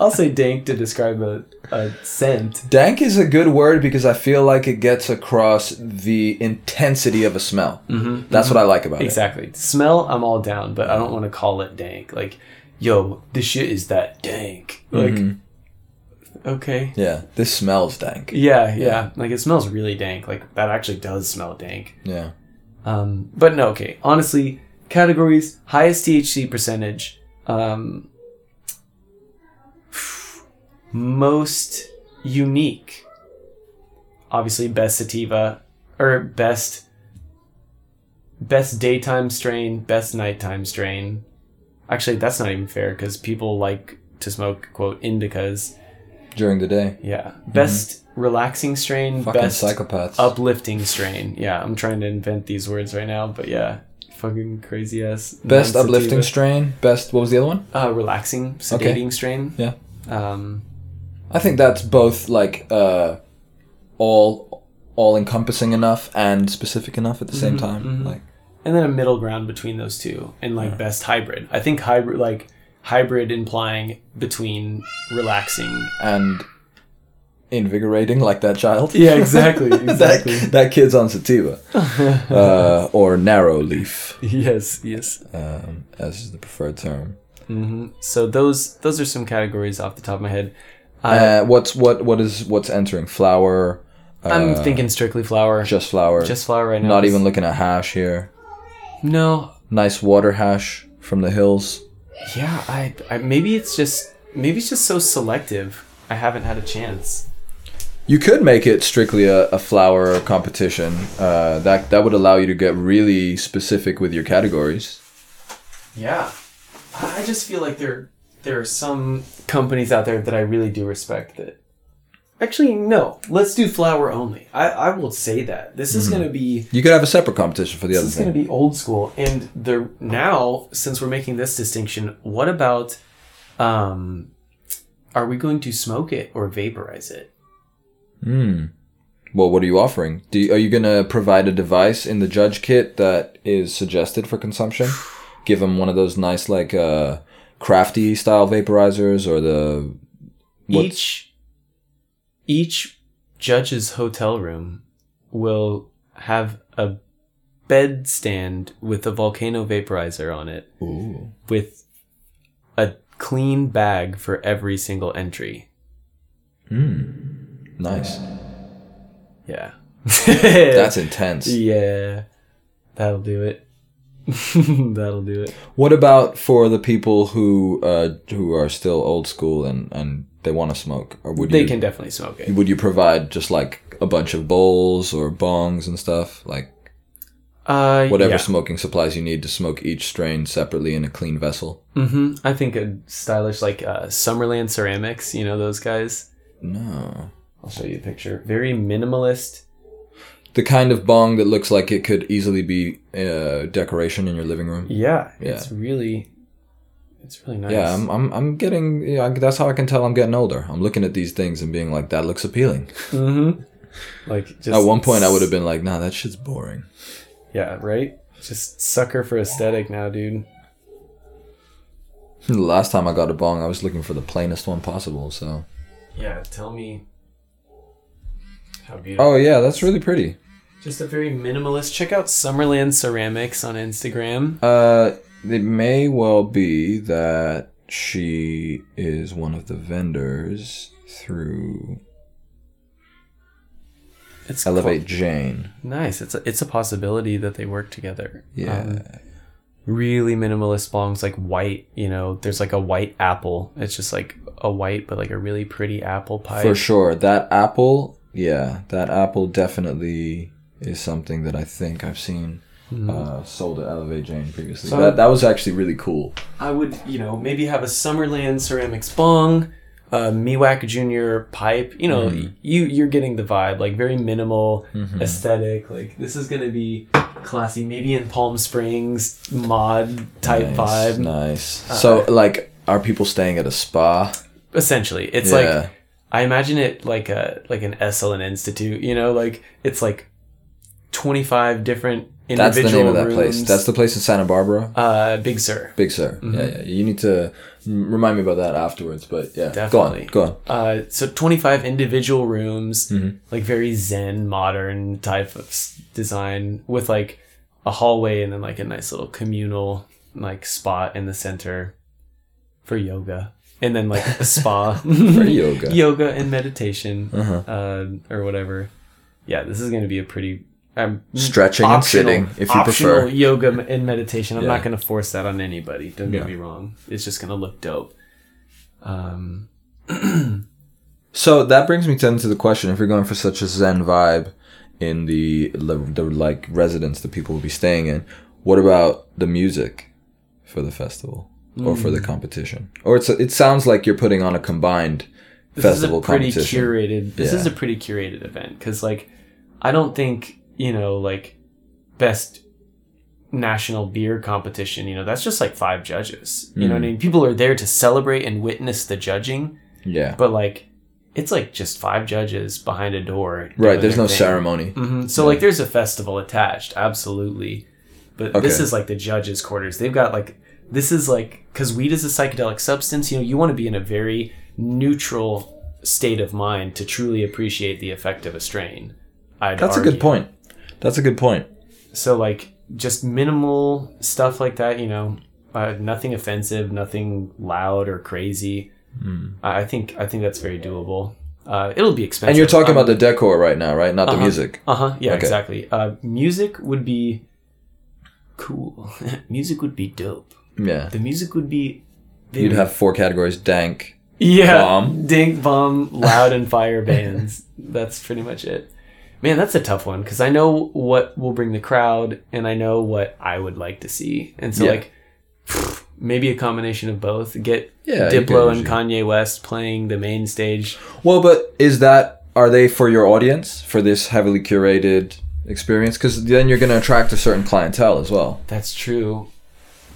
I'll say dank to describe a, a scent. Dank is a good word because I feel like it gets across the intensity of a smell. Mm-hmm, That's what I like about it. Exactly. Smell, I'm all down, but I don't want to call it dank. Like, yo, this shit is that dank. Like, okay. Yeah, this smells dank. Yeah, yeah, Like it smells really dank. Like that actually does smell dank. Yeah. Um, but no, okay. Honestly, categories: highest THC percentage, um, most unique. Obviously, best sativa or best best daytime strain, best nighttime strain. Actually, that's not even fair because people like to smoke quote indicas. During the day. Yeah, best relaxing strain, Fucking best psychopaths. uplifting strain. Yeah, I'm trying to invent these words right now, but yeah, fucking crazy ass. Best uplifting strain. Best, what was the other one? uh, relaxing, sedating strain. Yeah. Um, I think that's both like uh, all all encompassing enough and specific enough at the same time. Like and then a middle ground between those two, and like best hybrid. I think hybrid, like hybrid, implying between relaxing. and invigorating, like that child. Yeah, exactly, that, that kid's on sativa uh, or narrow leaf, yes, yes. um, as is the preferred term. So those those are some categories off the top of my head. Uh, what's what what is what's entering flower? Uh, I'm thinking strictly flower. just flower. Just flower right now. Not even looking at hash here. No, Nice water hash from the hills. Yeah, I, I maybe it's just maybe it's just so selective. I haven't had a chance. You could make it strictly a, a flower competition. Uh, that that would allow you to get really specific with your categories. Yeah, I just feel like there there are some companies out there that I really do respect. That actually no, let's do flower only. I I will say that this is going to be You could have a separate competition for the this other is going to be old school. And the now since we're making this distinction, what about um, are we going to smoke it or vaporize it? Well, what are you offering? Do you, are you going to provide a device in the judge kit that is suggested for consumption? Give them one of those nice, like, uh, crafty style vaporizers or the. Each each judge's hotel room will have a bed stand with a volcano vaporizer on it Ooh. with a clean bag for every single entry Nice. yeah That's intense. yeah that'll do it that'll do it What about for the people who uh, who are still old school and, and they want to smoke? Or would they you can definitely smoke it would you provide just like a bunch of bowls or bongs and stuff like uh whatever yeah. smoking supplies you need to smoke each strain separately in a clean vessel? Mm-hmm. i think a stylish like uh summerland ceramics you know those guys No. I'll show you a picture very minimalist The kind of bong that looks like it could easily be uh, decoration in your living room. Yeah, Yeah. it's really, it's really nice. Yeah, I'm, I'm, I'm getting. Yeah, that's how I can tell I'm getting older. I'm looking at these things and being like, that looks appealing. mm-hmm. Like just At one point, I would have been like, nah, that shit's boring. Yeah, right. Just sucker for aesthetic now, dude. The last time I got a bong, I was looking for the plainest one possible. So. Yeah, tell me how beautiful. Oh yeah, that's really pretty. Just a very minimalist. Check out Summerland Ceramics on Instagram. Uh, it may well be that she is one of the vendors through It's Elevate Jane. Nice. It's a, it's a possibility that they work together. Yeah. Um, really minimalist bongs, like white. You know, there's like a white apple. It's just like a white, but like a really pretty apple pie. For sure. That apple, yeah, that apple definitely is something that I think I've seen mm-hmm. uh, sold at Elevate Jane previously. So- that, that was actually really cool. I would, you know, maybe have a Summerland ceramics bong, a Miwak Junior pipe. You know, mm-hmm. you you're getting the vibe. Like very minimal mm-hmm. aesthetic. Like this is gonna be classy. Maybe in Palm Springs mod type Nice, vibe. Nice. Uh, so, like, are people staying at a spa? Essentially, it's Yeah. like I imagine it like a like an Esalen Institute. You know, like it's like twenty five different That's the name of that place. That's the place in Santa Barbara. uh, Big Sur. Big Sur. Yeah, yeah. You need to remind me about that afterwards. But yeah, Definitely. go on. Go on. Uh, so 25 individual rooms, Mm-hmm. like very zen, modern type of design with like a hallway and then like a nice little communal like spot in the center for yoga. And then like a spa For yoga. yoga and meditation, Uh-huh. uh, or whatever. Yeah, this is going to be a pretty um, Stretching and sitting, if you optional prefer. yoga and meditation. I'm Yeah. not going to force that on anybody. Don't get Yeah. me wrong. It's just going to look dope. Um, So that brings me to the question: If you're going for such a zen vibe in the the, the like residence that people will be staying in, what about the music for the festival or for the competition? Or it's it sounds like you're putting on a combined this festival is a pretty curated. This is a pretty curated event because, like, I don't think you know, like, best national beer competition. You know, that's just like five judges. You know Hmm. what I mean? People are there to celebrate and witness the judging, yeah, but like, it's like just five judges behind a door. right. There's no thing. ceremony. hmm So like, there's a festival attached, absolutely. But this is like the judges' quarters. They've got like this is like because weed is a psychedelic substance. You know, you want to be in a very neutral state of mind to truly appreciate the effect of a strain. I'd That's a good point. That's a good point. So like just minimal stuff like that. You know, uh, nothing offensive, nothing loud or crazy. Hmm. I I think I think that's very doable. Uh, it'll be expensive. And you're talking about the decor right now, right? Not the Uh-huh. music. Uh huh. Yeah, Okay. exactly. Uh, music would be cool. music would be dope. Yeah. The music would be. You'd would- have four categories: dank. yeah, bomb. dink bomb, loud and fire bands. That's pretty much it. Man, that's a tough one because I know what will bring the crowd, and I know what I would like to see, and so Yeah. like maybe a combination of both. Get Yeah, Diplo and Kanye West playing the main stage. Well, but is that are they for your audience for this heavily curated experience? Because then you're going to attract a certain clientele as well. That's true.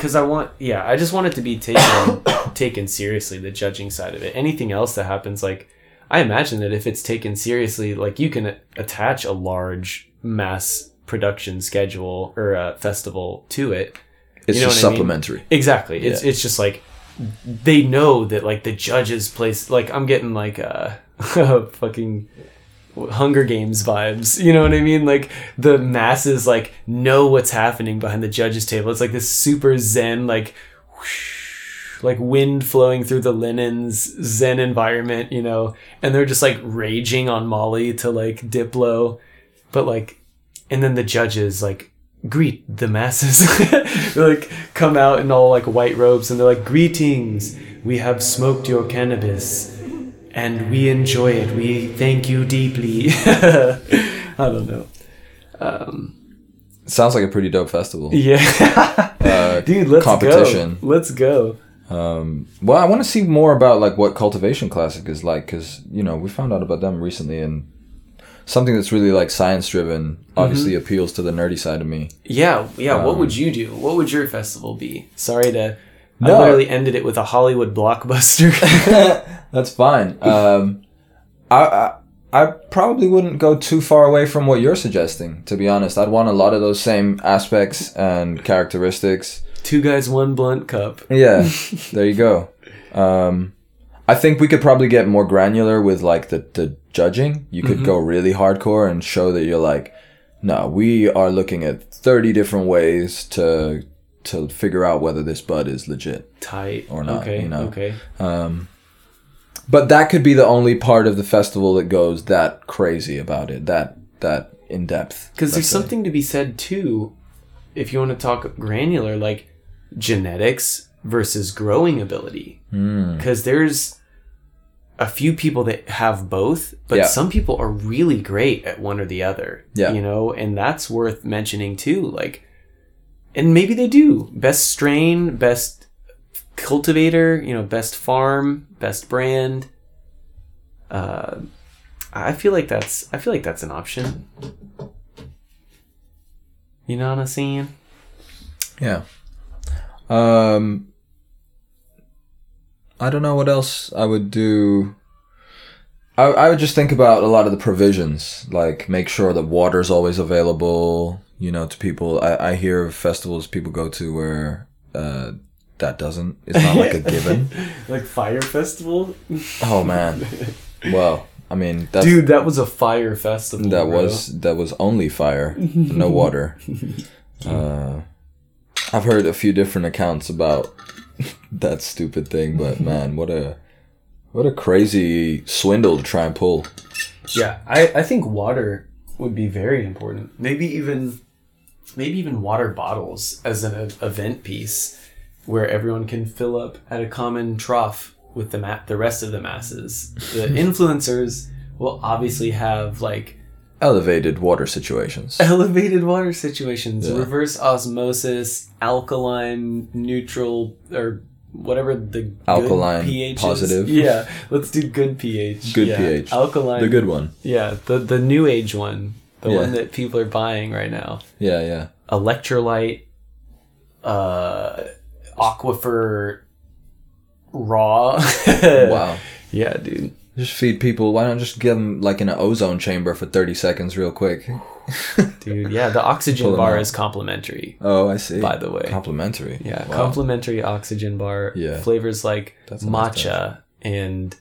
Because I want, yeah, I just want it to be taken taken seriously. The judging side of it. Anything else that happens, like I imagine that if it's taken seriously, like you can attach a large mass production schedule or a festival to it. It's You know just what I mean? supplementary. Exactly. It's Yeah. it's just like they know that like the judges place like I'm getting like a fucking Hunger Games vibes. You know what I mean? Like the masses like know what's happening behind the judges table. It's like this super zen like whoosh, like wind flowing through the linens zen environment, you know, and they're just like raging on Molly to like Diplo, but like and then the judges like greet the masses like come out in all like white robes and they're like greetings we have smoked your cannabis and we enjoy it. We thank you deeply. I don't know. Sounds like a pretty dope festival. yeah. Uh, dude let's competition. go let's go. Um, well, I want to see more about like what Cultivation Classic is like because you know we found out about them recently and something that's really like science driven obviously appeals to the nerdy side of me. yeah yeah what would you do? What would your festival be? Sorry to No. i literally ended it with a hollywood blockbuster That's fine. Um, I, I I probably wouldn't go too far away from what you're suggesting. To be honest, I'd want a lot of those same aspects and characteristics. two guys one blunt cup Yeah, there you go. Um, I think we could probably get more granular with like the the judging. You could go really hardcore and show that you're like, no, we are looking at thirty different ways to to figure out whether this bud is legit. tight Or not, okay you know. okay But that could be the only part of the festival that goes that crazy about it, that that in depth. Because there's say. something to be said too, if you want to talk granular, like genetics versus growing ability. Hmm. Because there's a few people that have both, but Yeah. some people are really great at one or the other. Yeah. You know, and that's worth mentioning too. Like, and maybe they do. Best strain, best cultivator, you know, best farm, best brand. Uh, I feel like that's I feel like that's an option. You know what I'm saying? Yeah. Um I don't know what else I would do. I I would just think about a lot of the provisions, like make sure that water's always available, you know, to people. I, I hear of festivals people go to where uh, that doesn't. It's not like a given. like fire festival, Oh man. Well, I mean, that's, dude. That was a fire festival. that bro. was that was only fire, no water. Uh, I've heard a few different accounts about that stupid thing, but man, what a what a crazy swindle to try and pull. Yeah, I, I think water would be very important. Maybe even maybe even water bottles as an event piece where everyone can fill up at a common trough with the ma- the rest of the masses. The influencers will obviously have like Elevated water situations. elevated water situations, Yeah. reverse osmosis, alkaline, neutral, or whatever the good Alkaline, pH is. positive. Yeah, let's do good pH. Good Yeah, pH. Alkaline. The good one. Yeah, the the new age one, the Yeah. one that people are buying right now. Yeah, yeah. Electrolyte, uh, aquifer, raw. Wow. Yeah, dude. Just feed people. Why not just give them like in an ozone chamber for thirty seconds, real quick? Dude, yeah, the oxygen bar is complimentary. Oh, I see. By the way. complimentary. Yeah, Wow. complimentary oxygen bar. Yeah. Flavors like That's matcha and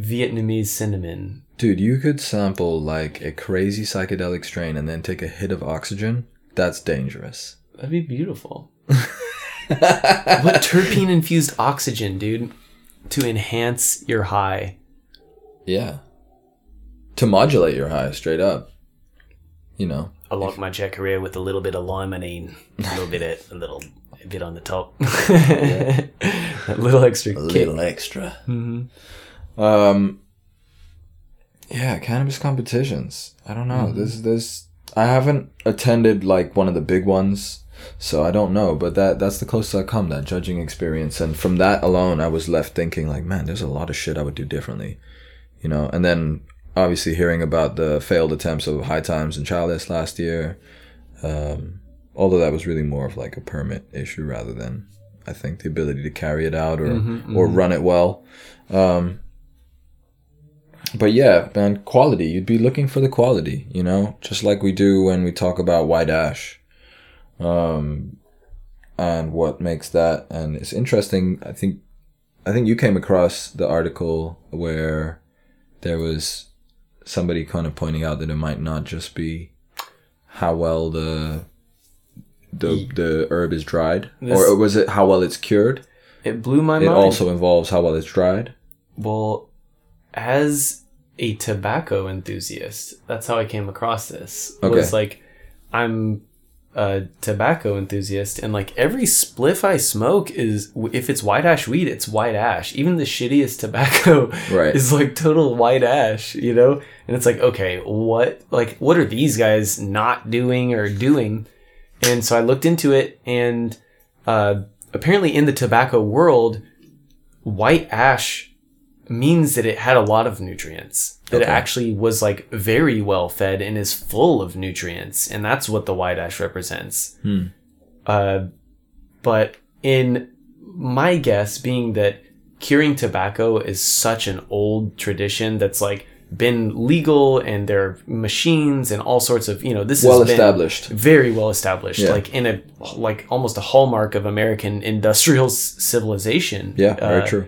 Vietnamese cinnamon. Dude, you could sample like a crazy psychedelic strain and then take a hit of oxygen. That's dangerous. That'd be beautiful. what terpene infused oxygen, dude, to enhance your high. Yeah. To modulate your high straight up. You know. I like my Jack Herer with a little bit of limonene, a little bit of, a little a bit on the top, a little extra A kick. Little extra. Mhm. Um Yeah, cannabis competitions. I don't know. There's there's I haven't attended like one of the big ones, so I don't know, but that that's the closest I come that judging experience and from that alone I was left thinking like, man, there's a lot of shit I would do differently. You know, and then obviously hearing about the failed attempts of High Times and Chalice last year, um, although that was really more of like a permit issue rather than I think the ability to carry it out or Mhm, or run it well. Um, but yeah, man, quality. You'd be looking for the quality, you know, just like we do when we talk about white ash, um, and what makes that. And it's interesting. I think, I think you came across the article where there was somebody kind of pointing out that it might not just be how well the the the herb is dried, This- or was it how well it's cured? It blew my It mind. also involves how well it's dried. Well, as a tobacco enthusiast, that's how I came across this. Okay. Was like, I'm a tobacco enthusiast, and like every spliff I smoke is, if it's white ash weed, it's white ash. Even the shittiest tobacco Right. is like total white ash, you know? And it's like, okay, what, like, what are these guys not doing or doing? And so I looked into it, and uh, apparently in the tobacco world, white ash means that it had a lot of nutrients that it actually was like very well fed and is full of nutrients and that's what the white ash represents Hmm. uh, but in my guess being that curing tobacco is such an old tradition that's like been legal and there are machines and all sorts of you know this Well has been established. very well established Yeah. like in a like almost a hallmark of american industrial civilization Yeah, very Uh, true.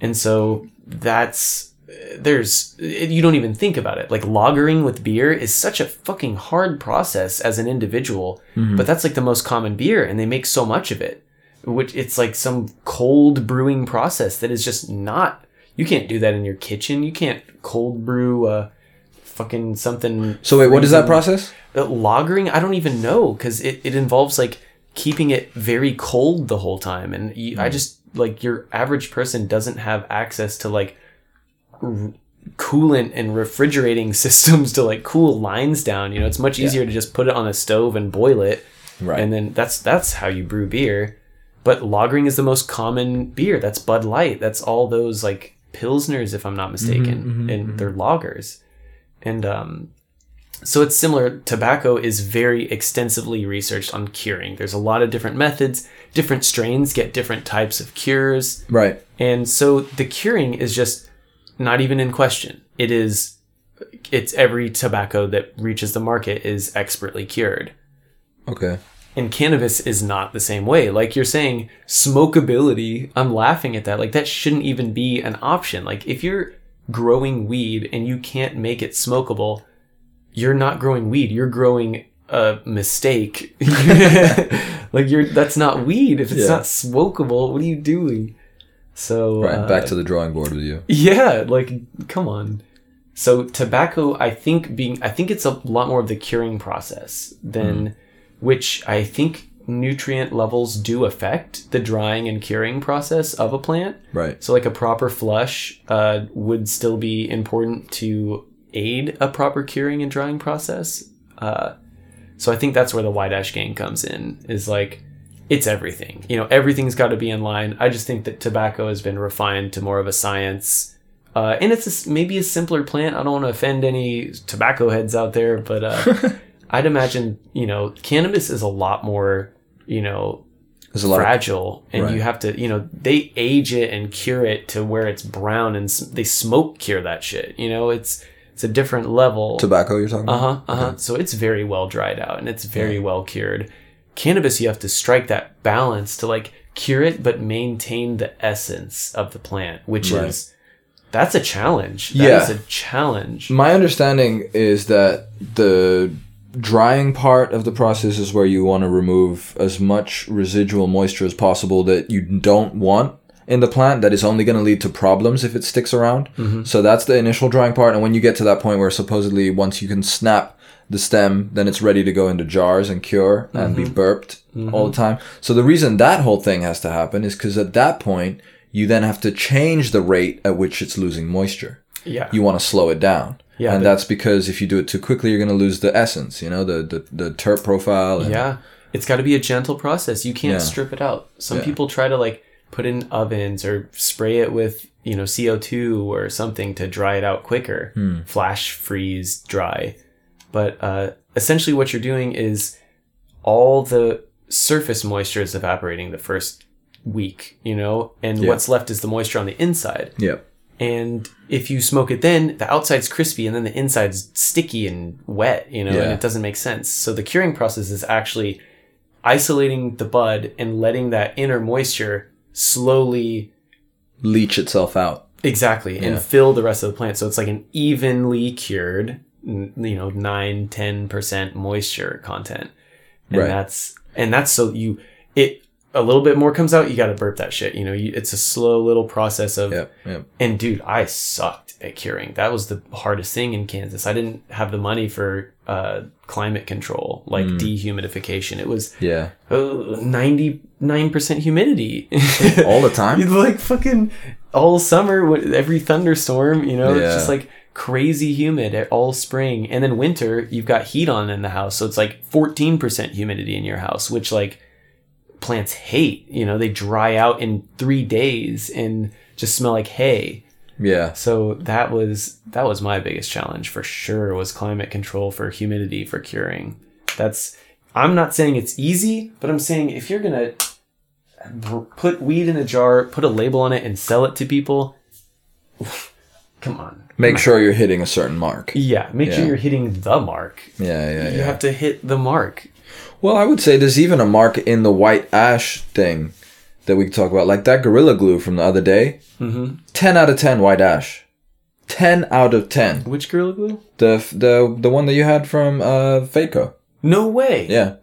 and so that's there's you don't even think about it. Like lagering with beer is such a fucking hard process as an individual but that's like the most common beer and they make so much of it which it's like some cold brewing process that is just not you can't do that in your kitchen. You can't cold brew uh fucking something So wait, what is that process? uh, lagering, I don't even know because it, it involves like keeping it very cold the whole time, and you, I just like your average person doesn't have access to like r- coolant and refrigerating systems to like cool lines down. You know, it's much easier to just put it on a stove and boil it, Right. and then that's that's how you brew beer. But lagering is the most common beer. That's Bud Light. That's all those like pilsners, if I'm not mistaken, mm-hmm, mm-hmm, and mm-hmm. they're lagers. And um, so it's similar. Tobacco is very extensively researched on curing. There's a lot of different methods. Different strains get different types of cures. right. And so the curing is just not even in question. It is, it's every tobacco that reaches the market is expertly cured. Okay. And cannabis is not the same way. Like you're saying, smokability, I'm laughing at that. Like that shouldn't even be an option. Like if you're growing weed and you can't make it smokable, you're not growing weed. You're growing a mistake. like you're that's not weed. If it's Yeah. not smokable, what are you doing? So Right. uh, back to the drawing board with you. yeah, like come on. So tobacco, I think being, I think it's a lot more of the curing process than, which I think nutrient levels do affect the drying and curing process of a plant. Right. So like a proper flush uh, would still be important to aid a proper curing and drying process. Uh, so I think that's where the white ash gang comes in. Is like it's everything. You know, everything's got to be in line. I just think that tobacco has been refined to more of a science. Uh, and it's a s maybe a simpler plant. I don't want to offend any tobacco heads out there, but uh, I'd imagine you know cannabis is a lot more you know There's a lot of fragile and Right. you have to you know they age it and cure it to where it's brown and s- they smoke cure that shit you know it's it's a different level. Tobacco you're talking about. uh-huh uh-huh. So it's very well dried out and it's very well cured. Cannabis you have to strike that balance to like cure it but maintain the essence of the plant which Right. is that's a challenge. That is Yeah. a challenge. My understanding is that the drying part of the process is where you want to remove as much residual moisture as possible that you don't want in the plant that is only going to lead to problems if it sticks around. Mm-hmm. So that's the initial drying part and when you get to that point where supposedly once you can snap the stem then it's ready to go into jars and cure and be mm-hmm. burped all the mm-hmm. time. So the reason that whole thing has to happen is cuz at that point you then have to change the rate at which it's losing moisture yeah you want to slow it down. Yeah, and that's because if you do it too quickly, you're going to lose the essence, you know, the the, the terp profile. And, Yeah. It's got to be a gentle process. You can't Yeah. strip it out. Some Yeah. people try to like put in ovens or spray it with, you know, CO2 or something to dry it out quicker. Hmm. Flash freeze dry. But uh, essentially what you're doing is all the surface moisture is evaporating the first week, you know, and Yeah. what's left is the moisture on the inside. Yeah. And if you smoke it then, the outside's crispy and then the inside's sticky and wet, you know, and it doesn't make sense. So the curing process is actually isolating the bud and letting that inner moisture slowly Leach itself out. exactly and fill the rest of the plant. So it's like an evenly cured, you know, 9 10% moisture content. And Right. that's and that's so you it a little bit more comes out, you got to burp that shit. You know, you, it's a slow little process of Yeah. Yeah. and dude, I sucked at curing. That was the hardest thing in Kansas. I didn't have the money for uh, climate control, like Hmm. dehumidification. It was Yeah. ninety nine percent humidity All the time? like fucking all summer, every thunderstorm. You know, Yeah. it's just like crazy humid at all spring, and then winter you've got heat on in the house, so it's like fourteen percent humidity in your house, which like plants hate. You know, they dry out in three days and just smell like hay. Yeah. So that was that was my biggest challenge for sure was climate control for humidity for curing. That's I'm not saying it's easy, but I'm saying if you're gonna put weed in a jar, put a label on it, and sell it to people, come on. Make sure you're hitting a certain mark. Yeah, make sure you're hitting the mark. Yeah. Yeah. You Yeah. have to hit the mark. Well, I would say there's even a mark in the white ash thing that we could talk about, like that Gorilla Glue from the other day. Mm-hmm. Ten out of ten white Dash. Ten out of ten. Which Gorilla Glue? The the the one that you had from uh Fadeco. No way. Yeah.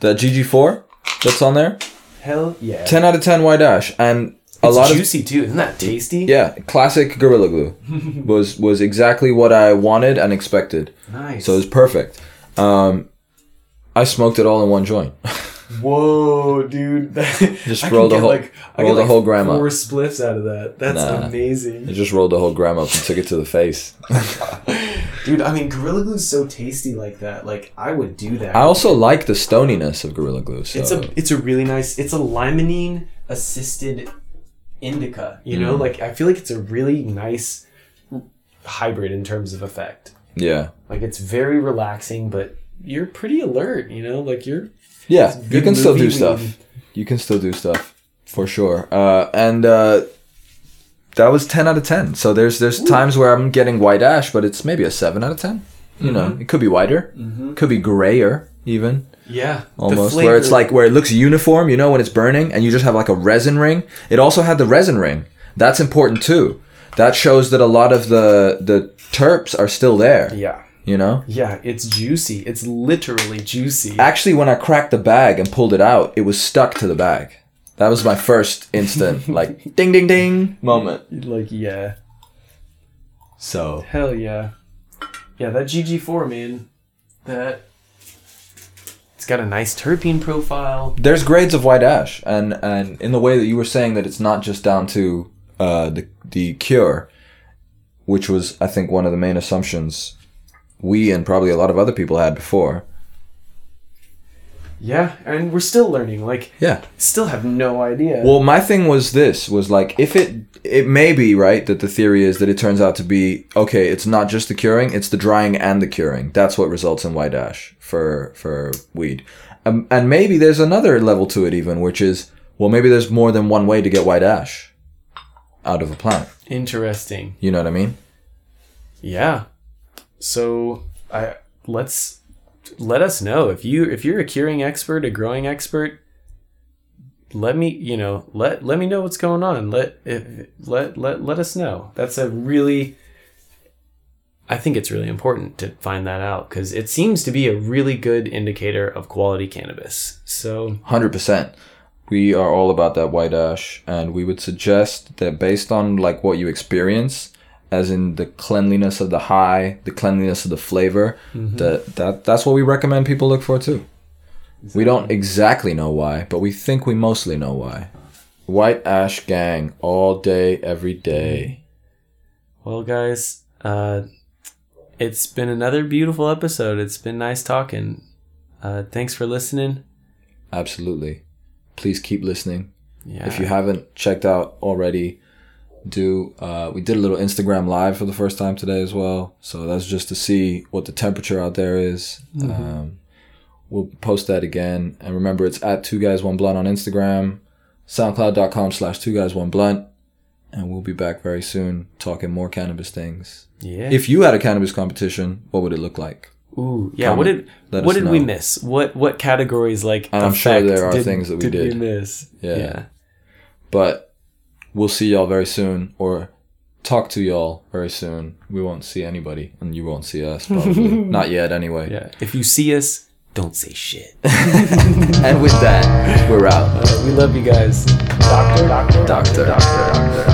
The GG4 that's on there. Hell yeah. 10 out of 10 white Dash, and a It's lot of juicy too. Isn't that tasty? yeah classic gorilla glue was was exactly what i wanted and expected Nice. so it was perfect um i smoked it all in one joint Whoa, dude! Just rolled a whole- like, I rolled get, a whole gram up. Four spliffs out of that. That's Nah. amazing, i just rolled the whole gram up and took it to the face dude. I mean, Gorilla Glue's so tasty like that. Like, I would do that. i also like the stoniness of gorilla glue so it's a it's a really nice. It's a limonene assisted indica. You Mm. know, like I feel like it's a really nice hybrid in terms of effect. yeah Like it's very relaxing, but you're pretty alert. You know, like you're yeah you can still do stuff you can still do stuff for sure uh and uh that was 10 out of 10 so there's there's times where i'm getting white ash but it's maybe a 7 out of 10 You know, it could be whiter, could be grayer even Yeah. almost where it's like where it looks uniform. You know, when it's burning, and you just have like a resin ring. It also had the resin ring. That's important too. That shows that a lot of the the terps are still there. Yeah. You know. Yeah, it's juicy. It's literally juicy. Actually, when I cracked the bag and pulled it out, it was stuck to the bag. That was my first instant, like ding ding ding moment. Like, yeah. So Hell yeah. Yeah, that GG4, man. That. It's got a nice terpene profile. there's grades of white ash, and and in the way that you were saying that it's not just down to uh, the the cure, which was I think one of the main assumptions we and probably a lot of other people had before. Yeah, and we're still learning. Like, Yeah. still have no idea. Well, my thing was this was like if it it may be right that the theory is that it turns out to be okay. It's not just the curing; it's the drying and the curing. That's what results in white ash for for weed. Um, and maybe there's another level to it, even which is well, maybe there's more than one way to get white ash out of a plant. Interesting. You know what I mean? Yeah. So I let's let us know if you if you're a curing expert, a growing expert. Let me you know let let me know what's going on. Let if, let let let us know. That's a really. I think it's really important to find that out because it seems to be a really good indicator of quality cannabis. So Hundred percent. We are all about that white ash, and we would suggest that based on like what you experience, as in the cleanliness of the high, the cleanliness of the flavor, that that that's what we recommend people look for too. We don't exactly know why, but we think we mostly know why. White ash gang all day, every day. Well, guys, uh, it's been another beautiful episode. It's been nice talking. Uh, thanks for listening. Absolutely. Please keep listening. Yeah. If you haven't checked out already, do. Uh, we did a little Instagram live for the first time today as well. So that's just to see what the temperature out there is. Um, we'll post that again. And remember, it's at Two Guys One Blunt on Instagram, soundcloud.com slash Two Guys One Blunt. And we'll be back very soon talking more cannabis things. yeah. If you had a cannabis competition, what would it look like? Ooh, yeah. what did what did we miss? What what categories like? And I'm sure there are did- things that we did did. we miss? Yeah. yeah. But we'll see y'all very soon, or talk to y'all very soon. We won't see anybody, and you won't see us probably. Not yet, anyway. Yeah. If you see us, don't say shit. And with that, we're out. Uh, we love you guys. Doctor Doctor Doctor Doctor. Doctor.